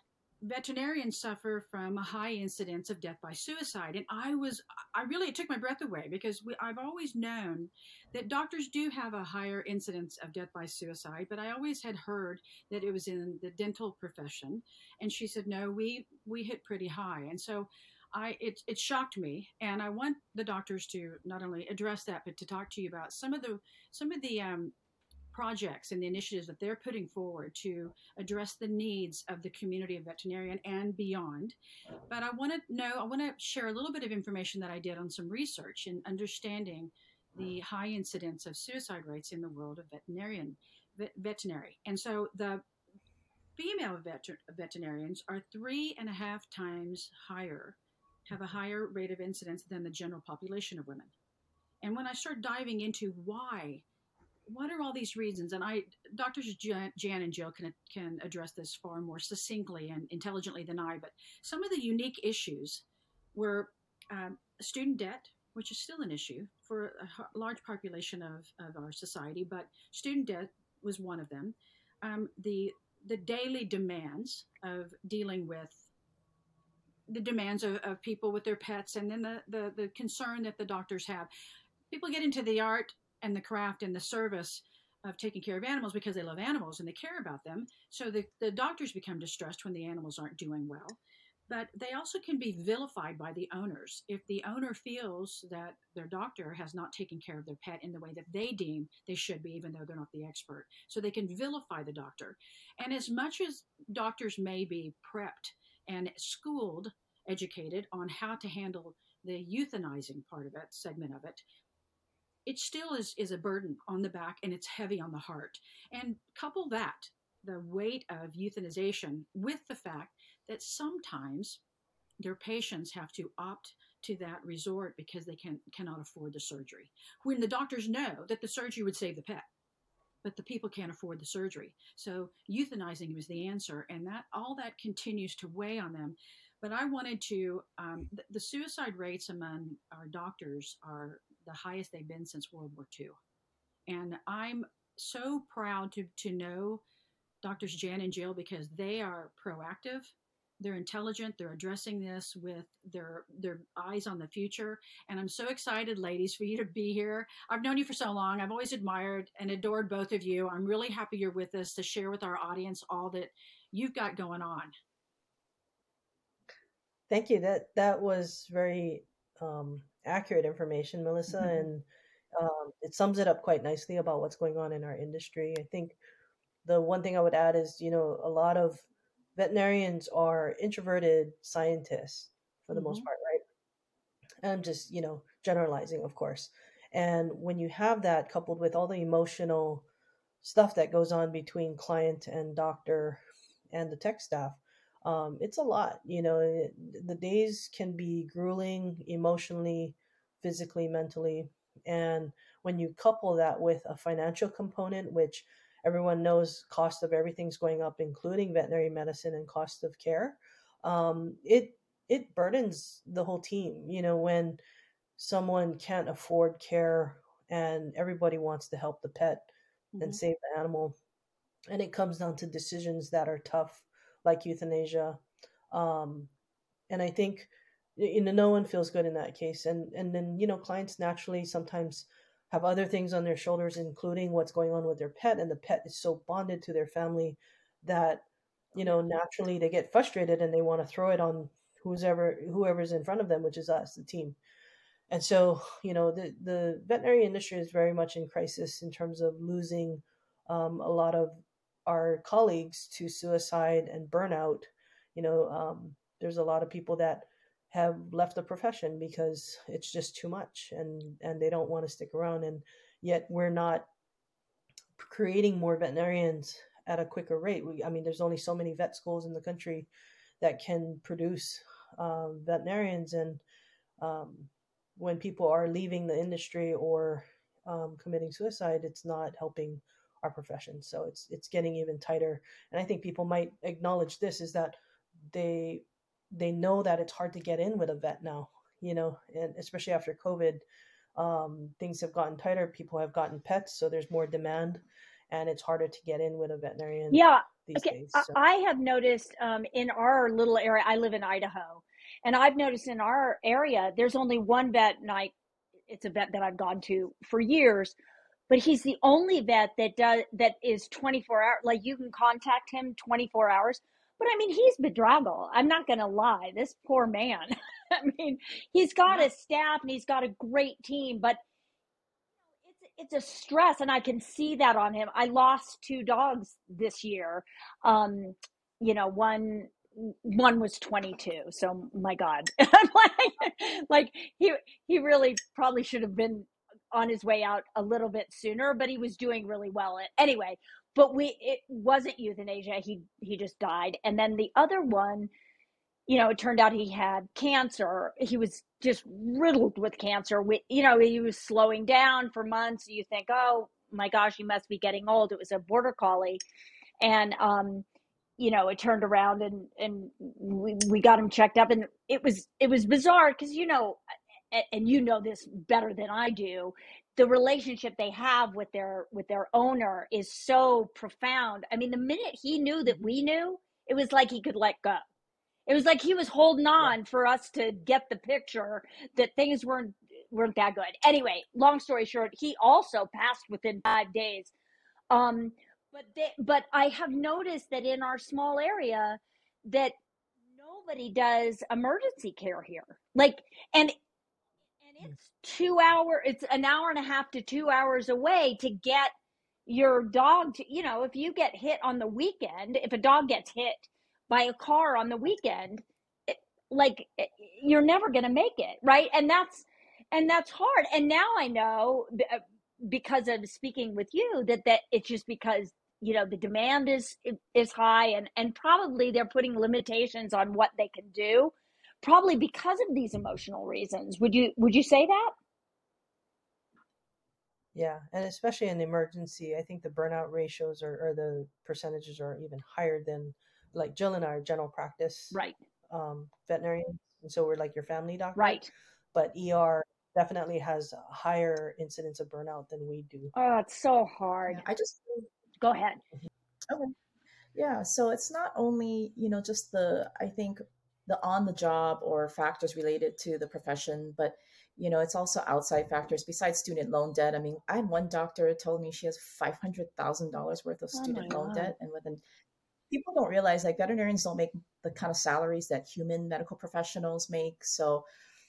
[SPEAKER 2] veterinarians suffer from a high incidence of death by suicide and i was i really it took my breath away because we, i've always known that doctors do have a higher incidence of death by suicide but i always had heard that it was in the dental profession and she said no we we hit pretty high and so i it, it shocked me and i want the doctors to not only address that but to talk to you about some of the some of the um, projects and the initiatives that they're putting forward to address the needs of the community of veterinarian and beyond. But I want to know, I want to share a little bit of information that I did on some research in understanding the high incidence of suicide rates in the world of veterinarian vet, veterinary. And so the female vet, veterinarians are three and a half times higher, have a higher rate of incidence than the general population of women. And when I start diving into why what are all these reasons? And I, doctors Jan, Jan and Jill can can address this far more succinctly and intelligently than I. But some of the unique issues were um, student debt, which is still an issue for a large population of, of our society, but student debt was one of them. Um, the the daily demands of dealing with the demands of, of people with their pets, and then the, the the concern that the doctors have. People get into the art and the craft and the service of taking care of animals because they love animals and they care about them. So the, the doctors become distressed when the animals aren't doing well. But they also can be vilified by the owners. If the owner feels that their doctor has not taken care of their pet in the way that they deem they should be, even though they're not the expert. So they can vilify the doctor. And as much as doctors may be prepped and schooled, educated on how to handle the euthanizing part of it, segment of it, it still is is a burden on the back and it's heavy on the heart. And couple that the weight of euthanization with the fact that sometimes their patients have to opt to that resort because they can cannot afford the surgery. When the doctors know that the surgery would save the pet, but the people can't afford the surgery. So euthanizing was the answer, and that all that continues to weigh on them. But I wanted to um, the, the suicide rates among our doctors are the highest they've been since World War II. And I'm so proud to, to know doctors Jan and Jill because they are proactive. They're intelligent. They're addressing this with their their eyes on the future. And I'm so excited, ladies, for you to be here. I've known you for so long. I've always admired and adored both of you. I'm really happy you're with us to share with our audience all that you've got going on.
[SPEAKER 4] Thank you. That that was very um, accurate information, Melissa, mm-hmm. and um, it sums it up quite nicely about what's going on in our industry. I think the one thing I would add is, you know, a lot of veterinarians are introverted scientists for the mm-hmm. most part, right? I'm just, you know, generalizing, of course. And when you have that coupled with all the emotional stuff that goes on between client and doctor and the tech staff, um, it's a lot. You know, it, the days can be grueling emotionally, physically, mentally. And when you couple that with a financial component, which everyone knows cost of everything's going up, including veterinary medicine and cost of care, um, it it burdens the whole team. You know, when someone can't afford care and everybody wants to help the pet mm-hmm. and save the animal, and it comes down to decisions that are tough like euthanasia. Um, and I think you know no one feels good in that case. And and then you know clients naturally sometimes have other things on their shoulders, including what's going on with their pet, and the pet is so bonded to their family that you know naturally they get frustrated and they want to throw it on whoever whoever's in front of them, which is us, the team. And so, you know, the, the veterinary industry is very much in crisis in terms of losing um, a lot of our colleagues to suicide and burnout, you know, um, there's a lot of people that have left the profession because it's just too much and and they don't want to stick around and yet we're not creating more veterinarians at a quicker rate we, i mean there's only so many vet schools in the country that can produce um, veterinarians and um, when people are leaving the industry or um, committing suicide it's not helping our profession. So it's it's getting even tighter. And I think people might acknowledge this is that they they know that it's hard to get in with a vet now, you know, and especially after COVID, um, things have gotten tighter. People have gotten pets, so there's more demand, and it's harder to get in with a veterinarian.
[SPEAKER 1] Yeah,
[SPEAKER 4] these
[SPEAKER 1] okay.
[SPEAKER 4] days.
[SPEAKER 1] So. I have noticed um, in our little area, I live in Idaho, and I've noticed in our area, there's only one vet, and I, it's a vet that I've gone to for years, but he's the only vet that does that is 24 hours. Like you can contact him 24 hours. But I mean, he's bedraggled. I'm not going to lie. This poor man. I mean, he's got a staff and he's got a great team, but it's it's a stress and i can see that on him i lost two dogs this year um you know one one was 22 so my god like, like he he really probably should have been on his way out a little bit sooner but he was doing really well anyway but we it wasn't euthanasia he he just died and then the other one you know, it turned out he had cancer. He was just riddled with cancer. We, you know, he was slowing down for months. You think, oh my gosh, he must be getting old. It was a border collie, and um, you know, it turned around and and we we got him checked up, and it was it was bizarre because you know, and you know this better than I do. The relationship they have with their with their owner is so profound. I mean, the minute he knew that we knew, it was like he could let go it was like he was holding on yeah. for us to get the picture that things weren't weren't that good. Anyway, long story short, he also passed within five days. Um, but they, but I have noticed that in our small area that nobody does emergency care here. Like and and it's two hour it's an hour and a half to two hours away to get your dog to you know if you get hit on the weekend if a dog gets hit by a car on the weekend it, like it, you're never going to make it right? And that's and that's hard. And now i know uh, because of speaking with you that that it's just because you know the demand is is high and and probably they're putting limitations on what they can do probably because of these emotional reasons would you would you say that
[SPEAKER 4] yeah and especially in the emergency i think the burnout ratios or, or the percentages are even higher than like Jill and I are general practice
[SPEAKER 1] right
[SPEAKER 4] um, veterinarians, and so we're like your family doctor,
[SPEAKER 1] right?
[SPEAKER 4] But ER definitely has a higher incidence of burnout than we do.
[SPEAKER 1] Oh, it's so hard.
[SPEAKER 5] Yeah, I just
[SPEAKER 1] go ahead.
[SPEAKER 5] Okay. Yeah, so it's not only you know just the I think the on the job or factors related to the profession, but you know it's also outside factors besides student loan debt. I mean, I had one doctor told me she has five hundred thousand dollars worth of oh student oh loan God. debt, and within people don't realize like veterinarians don't make the kind of salaries that human medical professionals make. So,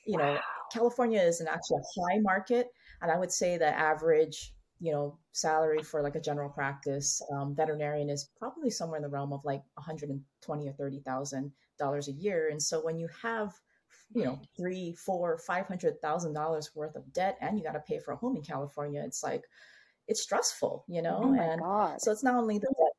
[SPEAKER 5] you know. California is an actually a high market, and I would say the average you know salary for like a general practice um, veterinarian is probably somewhere in the realm of like 120 or 30 thousand dollars a year. And so when you have you know three four five hundred thousand dollars worth of debt and you got to pay for a home in california it's like it's stressful you know?
[SPEAKER 1] Oh
[SPEAKER 5] and
[SPEAKER 1] God.
[SPEAKER 5] so it's not only the debt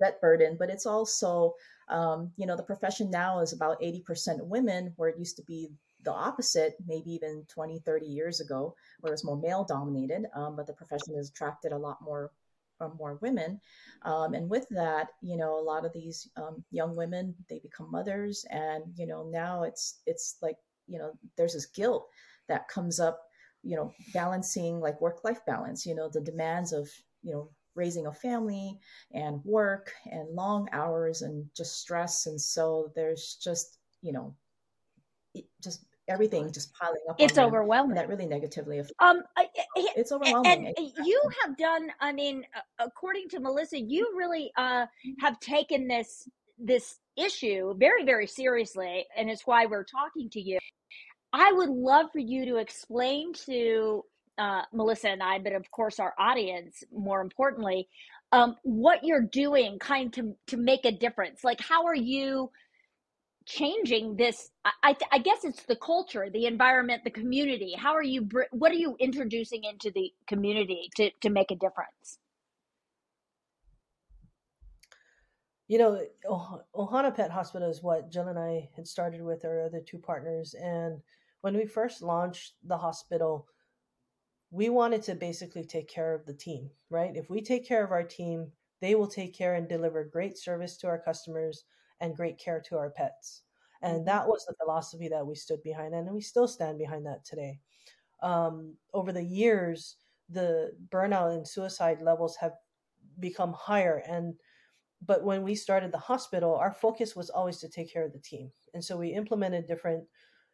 [SPEAKER 5] debt burden, but it's also, um, you know, the profession now is about 80% women, where it used to be the opposite, maybe even 20, 30 years ago, where it was more male dominated. Um, but the profession has attracted a lot more uh, more women. Um, and with that, you know, a lot of these um, young women, they become mothers. And, you know, now it's, it's like, you know, there's this guilt that comes up, you know, balancing like work life balance, you know, the demands of, you know, raising a family and work and long hours and just stress. And so there's just, you know, it just everything just piling up.
[SPEAKER 1] It's overwhelming.
[SPEAKER 5] that really negatively affects.
[SPEAKER 1] Um,
[SPEAKER 5] it's overwhelming.
[SPEAKER 1] And you have done. I mean, according to Melissa, you really uh, have taken this this issue very very seriously, and it's why we're talking to you. I would love for you to explain to uh, Melissa and I, but of course our audience, more importantly, um, what you're doing kind to to make a difference. Like, how are you changing this? I, I guess it's the culture, the environment, the community. How are you? What are you introducing into the community to to make a difference?
[SPEAKER 4] You know, Ohana Pet Hospital is what Jill and I had started with our other two partners, and when we first launched the hospital we wanted to basically take care of the team, right? If we take care of our team, they will take care and deliver great service to our customers and great care to our pets. And mm-hmm. that was the philosophy that we stood behind, and we still stand behind that today. Um, over the years, the burnout and suicide levels have become higher, and but when we started the hospital, our focus was always to take care of the team. And so we implemented different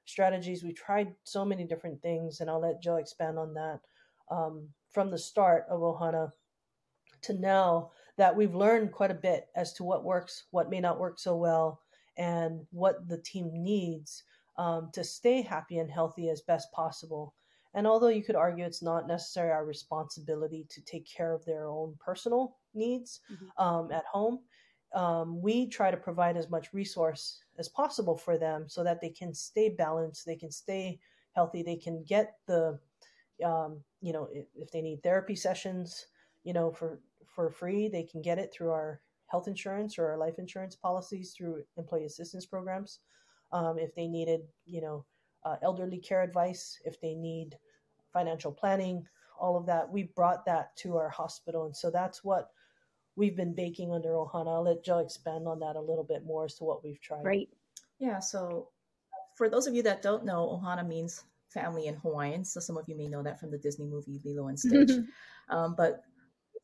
[SPEAKER 4] strategies. We tried so many different things, and I'll let Joe expand on that. Um, from the start of Ohana to now, that we've learned quite a bit as to what works, what may not work so well, and what the team needs um, to stay happy and healthy as best possible. And although you could argue it's not necessarily our responsibility to take care of their own personal needs mm-hmm. um, at home, um, we try to provide as much resource as possible for them so that they can stay balanced, they can stay healthy, they can get the, um, you know, if, if they need therapy sessions, you know, for for free, they can get it through our health insurance or our life insurance policies through employee assistance programs. Um, if they needed, you know, uh, elderly care advice, if they need financial planning, all of that, we brought that to our hospital, and so that's what we've been baking under Ohana. I'll let Joe expand on that a little bit more as to what we've tried.
[SPEAKER 1] Right.
[SPEAKER 5] Yeah. So for those of you that don't know, Ohana means family in Hawaiian. So some of you may know that from the Disney movie Lilo and Stitch. um, but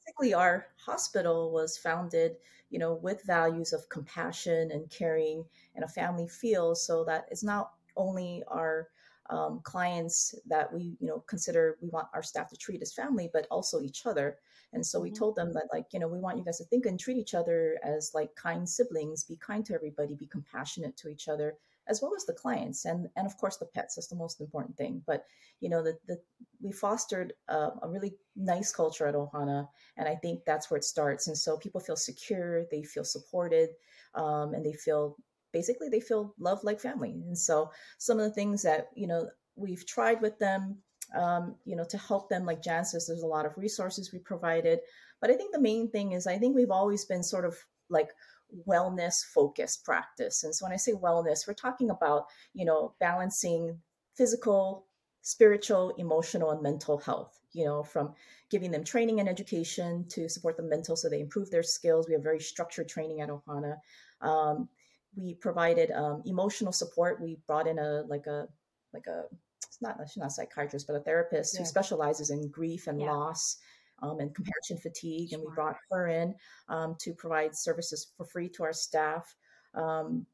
[SPEAKER 5] basically, our hospital was founded, you know, with values of compassion and caring and a family feel, so that it's not only our um, clients that we, you know, consider we want our staff to treat as family, but also each other. And so we mm-hmm. told them that, like, you know, we want you guys to think and treat each other as like kind siblings, be kind to everybody, be compassionate to each other, as well as the clients and and of course the pets. That's the most important thing. But you know, the, the we fostered a, a really nice culture at Ohana, and I think that's where it starts. And so people feel secure, they feel supported, um, and they feel basically they feel loved like family. And so some of the things that you know we've tried with them um, you know, to help them. Like Jan says, there's a lot of resources we provided. But I think the main thing is I think we've always been sort of like wellness focused practice. And so when I say wellness, we're talking about, you know, balancing physical, spiritual, emotional, and mental health, you know, from giving them training and education to support the mental so they improve their skills. We have very structured training at Ohana. Um, we provided um, emotional support. We brought in a like a like a it's not she's not a psychiatrist, but a therapist yeah. who specializes in grief and yeah. loss. Um, and compassion fatigue, sure. and we brought her in um, to provide services for free to our staff. Um,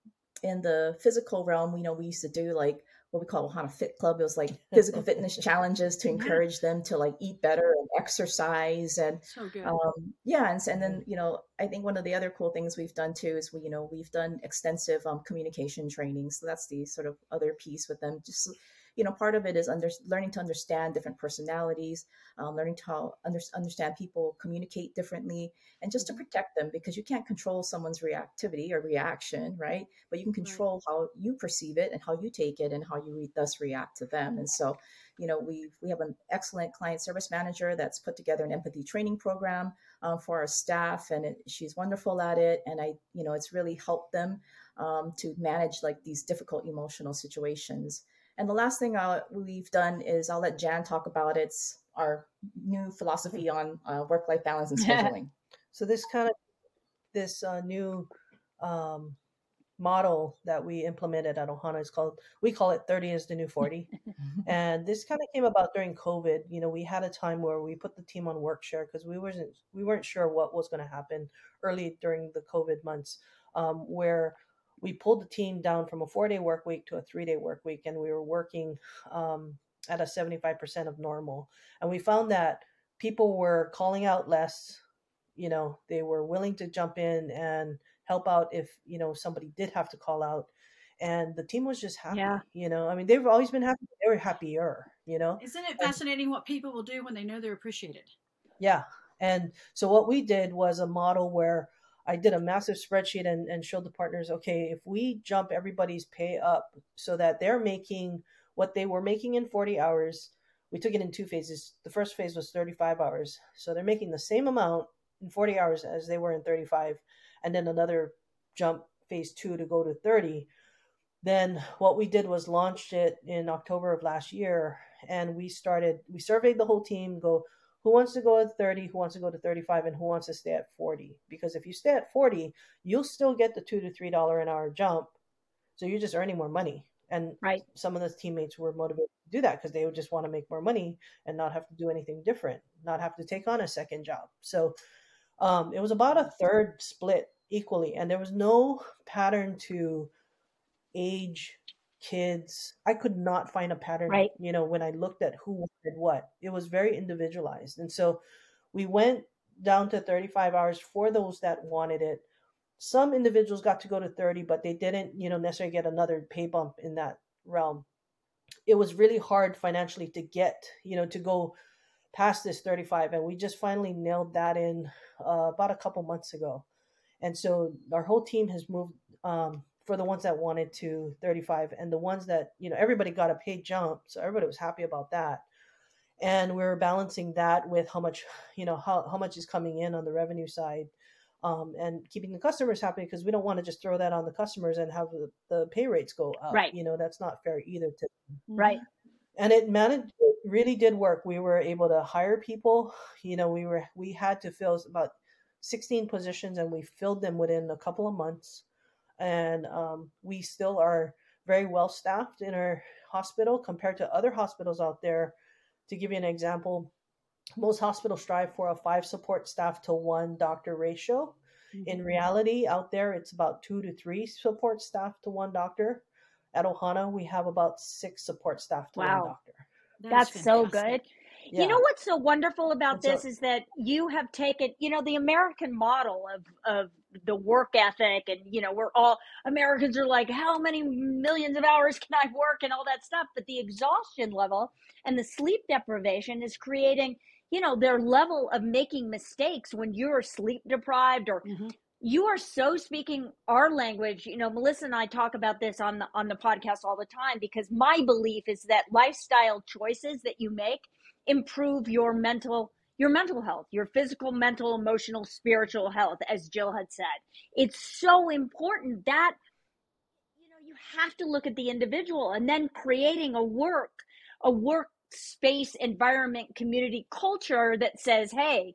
[SPEAKER 5] in the physical realm, we know we used to do like what we call Ohana Fit Club. It was like physical fitness challenges to encourage them to like eat better and exercise and
[SPEAKER 3] so
[SPEAKER 5] um, yeah. And, and then you know I think one of the other cool things we've done too is we you know we've done extensive um, communication training. So that's the sort of other piece with them. Just you know, part of it is under, learning to understand different personalities, um, learning to under, understand people communicate differently, and just to mm-hmm. protect them because you can't control someone's reactivity or reaction, right? But you can control right. how you perceive it and how you take it and how you re- thus react to them. And so, you know, we we have an excellent client service manager that's put together an empathy training program um, for our staff, and it, she's wonderful at it. And I, you know, it's really helped them um, to manage like these difficult emotional situations. And the last thing I'll, we've done is I'll let Jan talk about it's our new philosophy on uh, work-life balance and scheduling.
[SPEAKER 4] so this kind of this uh, new um, model that we implemented at Ohana is called we call it 30 is the new 40 and this kind of came about during covid. You know we had a time where we put the team on work share because we wasn't we weren't sure what was going to happen early during the covid months um, where we pulled the team down from a four day work week to a three day work week, and we were working um, at a 75% of normal. And we found that people were calling out less. You know, they were willing to jump in and help out if, you know, somebody did have to call out. And the team was just happy. Yeah. You know, I mean, they've always been happy. They were happier, you know?
[SPEAKER 3] Isn't it fascinating and, what people will do when they know they're appreciated?
[SPEAKER 4] Yeah. And so what we did was a model where I did a massive spreadsheet and, and showed the partners, okay, if we jump everybody's pay up so that they're making what they were making in 40 hours, we took it in two phases. The first phase was 35 hours. So they're making the same amount in 40 hours as they were in 35. And then another jump phase two to go to 30. Then what we did was launched it in October of last year. And we started, we surveyed the whole team, go, who wants to go at 30 who wants to go to 35 and who wants to stay at 40 because if you stay at 40 you'll still get the two to three dollar an hour jump. So you're just earning more money. And
[SPEAKER 1] right.
[SPEAKER 4] some of the teammates were motivated to do that because they would just want to make more money and not have to do anything different not have to take on a second job. So um, it was about a third split equally, and there was no pattern to age kids. I could not find a pattern,
[SPEAKER 1] Right.
[SPEAKER 4] you know, when I looked at who wanted what. It was very individualized. And so we went down to 35 hours for those that wanted it. Some individuals got to go to 30, but they didn't, you know, necessarily get another pay bump in that realm. It was really hard financially to get, you know, to go past this 35 and we just finally nailed that in uh, about a couple months ago. And so our whole team has moved um, for the ones that wanted to 35 and the ones that, you know, everybody got a pay jump. So everybody was happy about that. And we are balancing that with how much, you know, how, how much is coming in on the revenue side um, and keeping the customers happy because we don't want to just throw that on the customers and have the, the pay rates go up.
[SPEAKER 1] Right.
[SPEAKER 4] You know, that's not fair either to
[SPEAKER 1] Right.
[SPEAKER 4] and it managed it really did work we were able to hire people you know we were we had to fill about 16 positions and we filled them within a couple of months and um, we still are very well staffed in our hospital compared to other hospitals out there to give you an example most hospitals strive for a five support staff to one doctor ratio in reality out there it's about two to three support staff to one doctor at ohana we have about six support staff to
[SPEAKER 1] Wow.
[SPEAKER 4] one doctor
[SPEAKER 2] That is
[SPEAKER 1] That's so good.
[SPEAKER 4] yeah.
[SPEAKER 1] You know what's so wonderful about
[SPEAKER 4] And so-
[SPEAKER 1] this is that you have taken, you know, the American model of of the work ethic, and you know, we're all Americans are like, how many millions of hours can I work? and all that stuff, but the exhaustion level and the sleep deprivation is creating, you know, their level of making mistakes when you're sleep deprived or
[SPEAKER 2] Mhm.
[SPEAKER 1] you are so speaking our language. You know melissa and i talk about this on the on the podcast all the time because my belief is that lifestyle choices that you make improve your mental your mental health your physical mental emotional spiritual health as jill had said. It's so important that you know you have to look at the individual and then creating a work a work space, environment community culture that says hey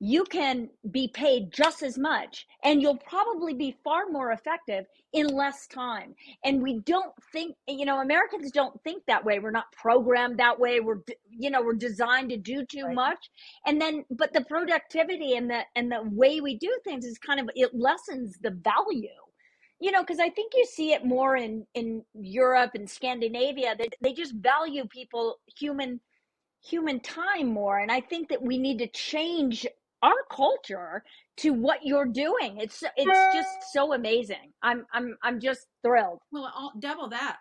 [SPEAKER 1] you can be paid just as much and you'll probably be far more effective in less time. And we don't think you know americans don't think that way. We're not programmed that way. We're you know we're designed to do too
[SPEAKER 4] Right.
[SPEAKER 1] much. And then but the productivity and the and the way we do things is kind of it lessens the value. You know because i think you see it more in in europe and scandinavia that they just value people human human time more. And i think that we need to change our culture to what you're doing it's it's just so amazing i'm i'm i'm just thrilled
[SPEAKER 2] Well, I'll double that.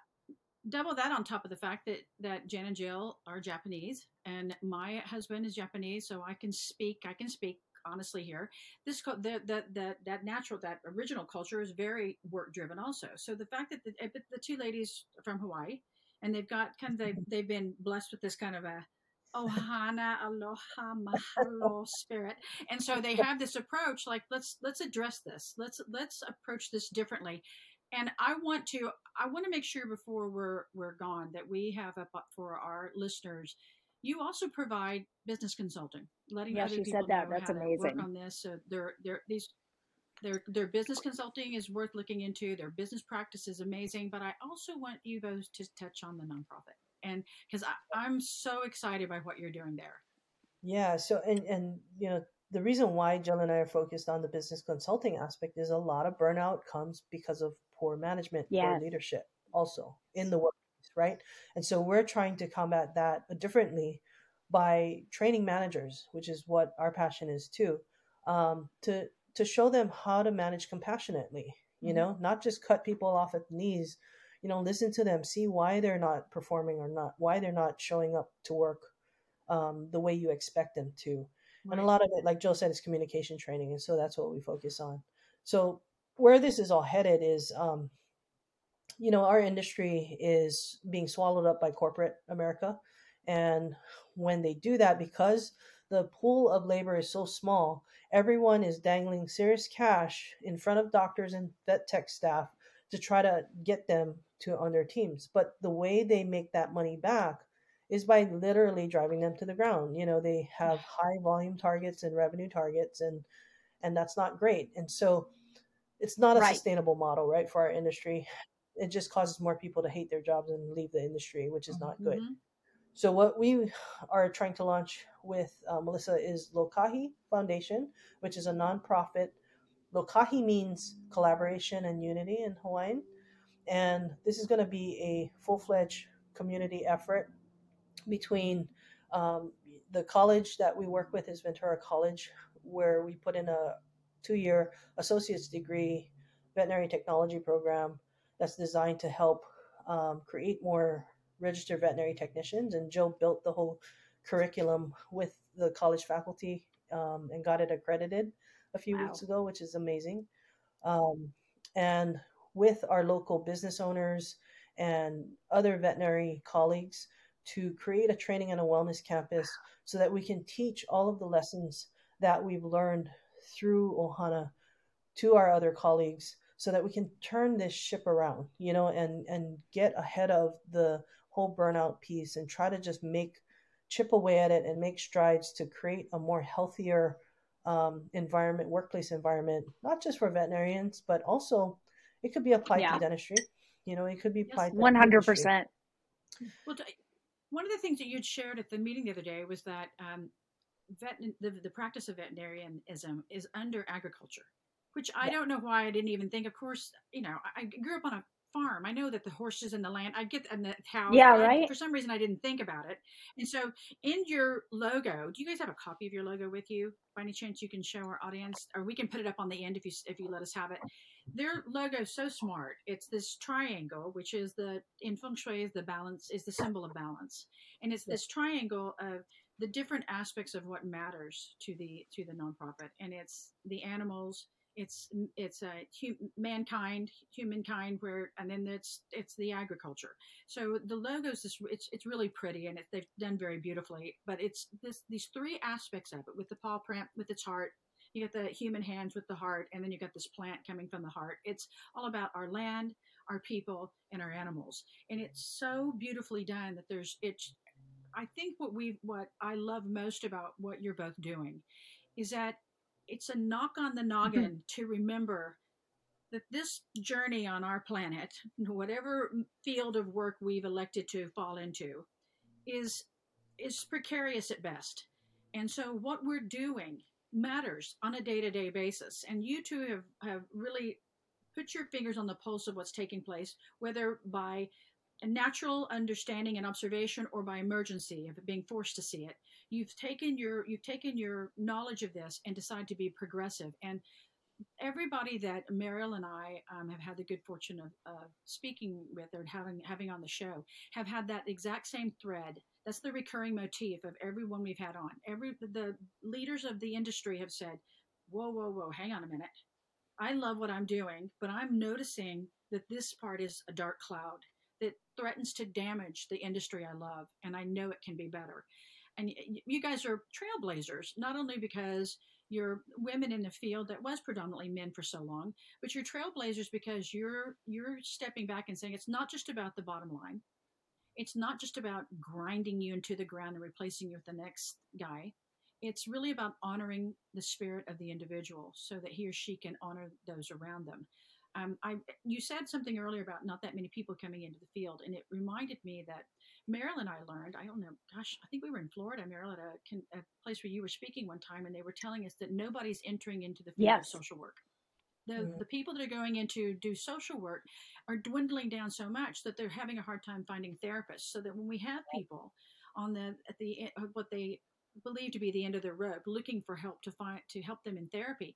[SPEAKER 2] Double that on top of the fact that that Jan and Jill are Japanese, and my husband is Japanese, so I can speak. I can speak honestly here. This the, that that that natural that original culture is very work driven also. So the fact that the, eh, the two ladies from Hawaii, and they've got kind of they they've been blessed with this kind of a ohana aloha mahalo spirit. And so they have this approach like let's let's address this. Let's let's approach this differently. And i want to i want to make sure before we're we're gone that we have up for our listeners you also provide business consulting letting
[SPEAKER 1] Yeah,
[SPEAKER 2] other
[SPEAKER 1] she
[SPEAKER 2] people
[SPEAKER 1] said that.
[SPEAKER 2] know
[SPEAKER 1] That's
[SPEAKER 2] how to work on this. So they're they're these their their business consulting is worth looking into. Their business practice is amazing. But i also want you both to touch on the nonprofit and because i'm so excited by what you're doing there
[SPEAKER 4] Yeah. So, and and you know, the reason why Jill and I are focused on the business consulting aspect is a lot of burnout comes because of poor management
[SPEAKER 1] Yes.
[SPEAKER 4] or leadership, also in the workplace, right? And so we're trying to combat that differently by training managers, which is what our passion is too, um, to to show them how to manage compassionately. You
[SPEAKER 2] Mhm.
[SPEAKER 4] know, not just cut people off at the knees. You know, listen to them, see why they're not performing or not, why they're not showing up to work um, the way you expect them to. And a lot of it, like Joe said, is communication training. And so that's what we focus on. So where this is all headed is, um, you know, our industry is being swallowed up by corporate America. And when they do that, because the pool of labor is so small, everyone is dangling serious cash in front of doctors and vet tech staff to try to get them to on their teams. But the way they make that money back is by literally driving them to the ground. You know, they have high volume targets and revenue targets and and that's not great. And so it's not a
[SPEAKER 1] Right.
[SPEAKER 4] sustainable model, right, for our industry. It just causes more people to hate their jobs and leave the industry, which is not good.
[SPEAKER 2] Mhm.
[SPEAKER 4] So what we are trying to launch with uh, Melissa is Lokahi Foundation, which is a nonprofit Lokahi means collaboration and unity in Hawaiian. And this is going to be a full fledged community effort between um, the college that we work with is Ventura College, where we put in a two year associate's degree veterinary technology program that's designed to help um, create more registered veterinary technicians. And Joe built the whole curriculum with the college faculty um, and got it accredited a few wow. weeks ago, which is amazing. Um, and with our local business owners and other veterinary colleagues to create a training and a wellness campus so that we can teach all of the lessons that we've learned through Ohana to our other colleagues so that we can turn this ship around, you know, and and get ahead of the whole burnout piece and try to just make chip away at it and make strides to create a more healthier um, environment, workplace environment, not just for veterinarians, but also it could be applied yeah. to dentistry. You know, it could be applied.
[SPEAKER 1] One hundred percent.
[SPEAKER 2] Well, one of the things that you'd shared at the meeting the other day was that um, vet, the, the practice of veterinarianism is under agriculture, which I yeah. don't know why I didn't even think. Of course, you know, I grew up on a farm. I know that the horses and the land, I get and the cows.
[SPEAKER 1] Yeah, right.
[SPEAKER 2] for some reason, I didn't think about it. And so, in your logo, do you guys have a copy of your logo with you? By any chance, you can show our audience, or we can put it up on the end if you if you let us have it. Their logo is so smart. It's this triangle, which is the in feng shui is the balance is the symbol of balance, and it's this triangle of the different aspects of what matters to the to the nonprofit, and it's the animals it's it's a hu- mankind humankind where and then it's it's the agriculture. So the logos is it's it's really pretty and it, they've done very beautifully. But it's this these three aspects of it with the paw print with its heart you got the human hands with the heart and then you got this plant coming from the heart it's all about our land our people and our animals and it's so beautifully done that there's it's i think what we what i love most about what you're both doing is that it's a knock on the mm-hmm. noggin mm-hmm. to remember that this journey on our planet, whatever field of work we've elected to fall into, is is precarious at best. And so what we're doing matters on a day-to-day basis. And you two have, have really put your fingers on the pulse of what's taking place, whether by a natural understanding and observation or by emergency of being forced to see it you've taken your you've taken your knowledge of this and decided to be progressive and everybody that Mariel and I um, have had the good fortune of, of speaking with or having having on the show have had that exact same thread. That's the recurring motif of everyone we've had on. Every the leaders of the industry have said, "Whoa, whoa, whoa! Hang on a minute. I love what I'm doing, but I'm noticing that this part is a dark cloud that threatens to damage the industry I love, and I know it can be better." and you guys are trailblazers, not only because you're women in the field that was predominantly men for so long, but you're trailblazers because you're you're stepping back and saying it's not just about the bottom line. It's not just about grinding you into the ground and replacing you with the next guy. It's really about honoring the spirit of the individual so that he or she can honor those around them. Um, I, you said something earlier about not that many people coming into the field, and it reminded me that Mariel, and I learned, I don't know, gosh, I think we were in Florida, Mariel, at a, a, place where you were speaking one time, and they were telling us that nobody's entering into the field yes. of social work. The, mm-hmm. the people that are going into do social work are dwindling down so much that they're having a hard time finding therapists. So that when we have people on the at the what they believe to be the end of their rope, looking for help to find to help them in therapy,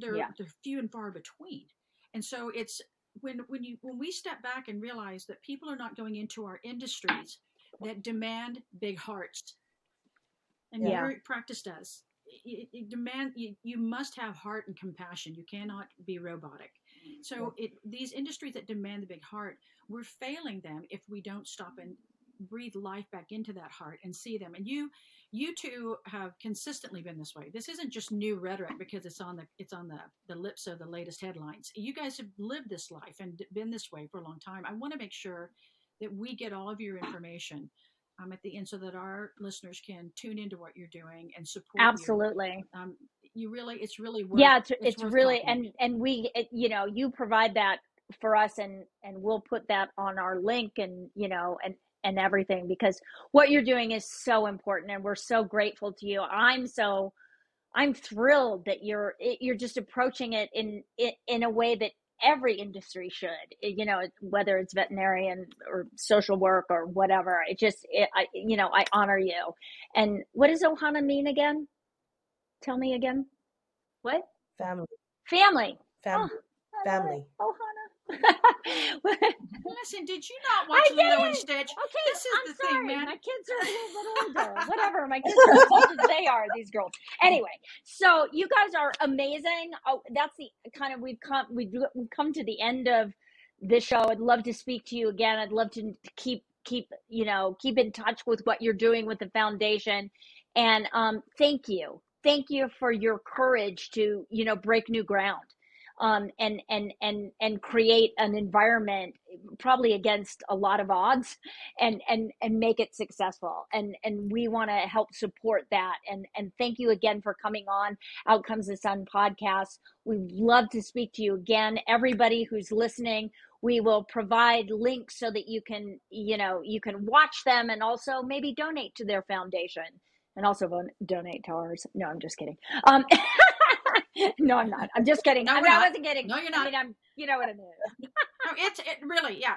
[SPEAKER 2] they're yeah. they're few and far between. And so it's when when you when we step back and realize that people are not going into our industries that demand big hearts, and yeah. your practice does. It, it demand you, you must have heart and compassion. You cannot be robotic. So it these industries that demand the big heart, we're failing them if we don't stop and breathe life back into that heart and see them. And you you two have consistently been this way. This isn't just new rhetoric because it's on the it's on the, the lips of the latest headlines. You guys have lived this life and been this way for a long time. I want to make sure that we get all of your information um, at the end so that our listeners can tune into what you're doing and support
[SPEAKER 1] absolutely
[SPEAKER 2] you. Um, you really it's really worth,
[SPEAKER 1] yeah it's, it's, it's really and and we it, you know you provide that for us and and we'll put that on our link and you know and and everything because what you're doing is so important and we're so grateful to you. I'm so I'm thrilled that you're you're just approaching it in in a way that every industry should eh, you know whether it's veterinarian or social work or whatever it just it, i you know i honor you. And what does ohana mean again? Tell me again. What?
[SPEAKER 4] Family.
[SPEAKER 1] Family.
[SPEAKER 4] Family. Oh, family.
[SPEAKER 1] ohana
[SPEAKER 3] Listen, did you not watch Lilo and Stitch?
[SPEAKER 1] Okay,
[SPEAKER 3] this is
[SPEAKER 1] I'm
[SPEAKER 3] the
[SPEAKER 1] sorry.
[SPEAKER 3] thing, man.
[SPEAKER 1] My kids are a little older. Whatever. My kids are as old as they are. These girls. Anyway, so you guys are amazing. Oh, that's the kind of we've come we've, we've come to the end of this show. I'd love to speak to you again. I'd love to keep keep you know keep in touch with what you're doing with the foundation. And um, thank you, thank you for your courage to you know break new ground um, and and and and create an environment probably against a lot of odds and and and make it successful. And and we want to help support that. And and thank you again for coming on out comes the sun podcast. We'd love to speak to you again. Everybody who's listening we will provide links so that you can you know you can watch them and also maybe donate to their foundation and also donate to ours. No i'm just kidding. Um no, I'm not. I'm just kidding.
[SPEAKER 3] No,
[SPEAKER 1] I, mean,
[SPEAKER 3] I
[SPEAKER 1] wasn't kidding.
[SPEAKER 3] No, you're not.
[SPEAKER 1] I mean, I'm. You know what I mean.
[SPEAKER 3] no, it's it really, yeah.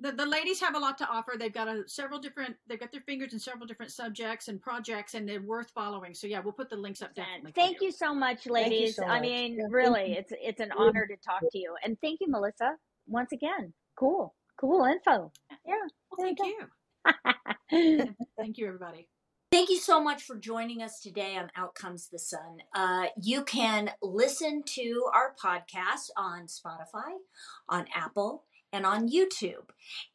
[SPEAKER 3] The, the ladies have a lot to offer. They've got a, several different. They've got their fingers in several different subjects and projects, and they're worth following. So yeah, we'll put the links up definitely.
[SPEAKER 1] Thank you. you. so much, ladies.
[SPEAKER 4] So
[SPEAKER 1] I
[SPEAKER 4] much.
[SPEAKER 1] mean,
[SPEAKER 4] yeah,
[SPEAKER 1] really, it's it's an honor to talk to you, and thank you, Melissa, once again. Cool, cool info. Yeah.
[SPEAKER 3] Well, thank you. thank you, everybody.
[SPEAKER 6] Thank you so much for joining us today on Out Comes the Sun. Uh, you can listen to our podcast on Spotify, on Apple, and on YouTube.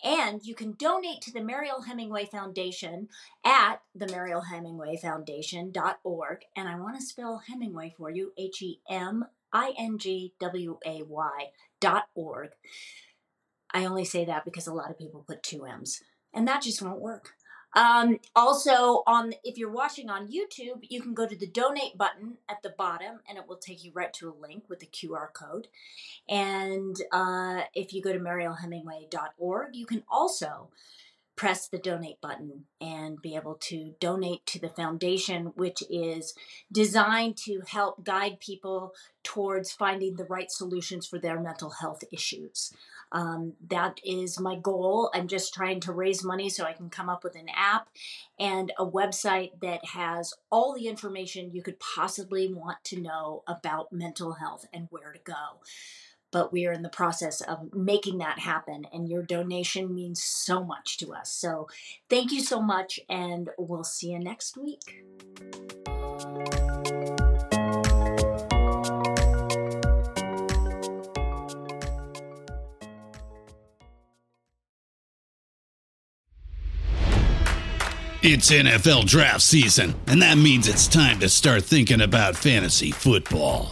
[SPEAKER 6] And you can donate to the Mariel Hemingway Foundation at the Mariel Hemingway Foundation.org. And I want to spell Hemingway for you H E M I N G W A Y dot org. I only say that because a lot of people put two M's, and that just won't work. Um, also, on if you're watching on YouTube, you can go to the donate button at the bottom, and it will take you right to a link with the QR code. And uh, if you go to marielhemingway.org, you can also press the donate button and be able to donate to the foundation, which is designed to help guide people towards finding the right solutions for their mental health issues. Um, that is my goal. I'm just trying to raise money so I can come up with an app and a website that has all the information you could possibly want to know about mental health and where to go. But we are in the process of making that happen, and your donation means so much to us. So, thank you so much, and we'll see you next week.
[SPEAKER 7] It's NFL draft season, and that means it's time to start thinking about fantasy football.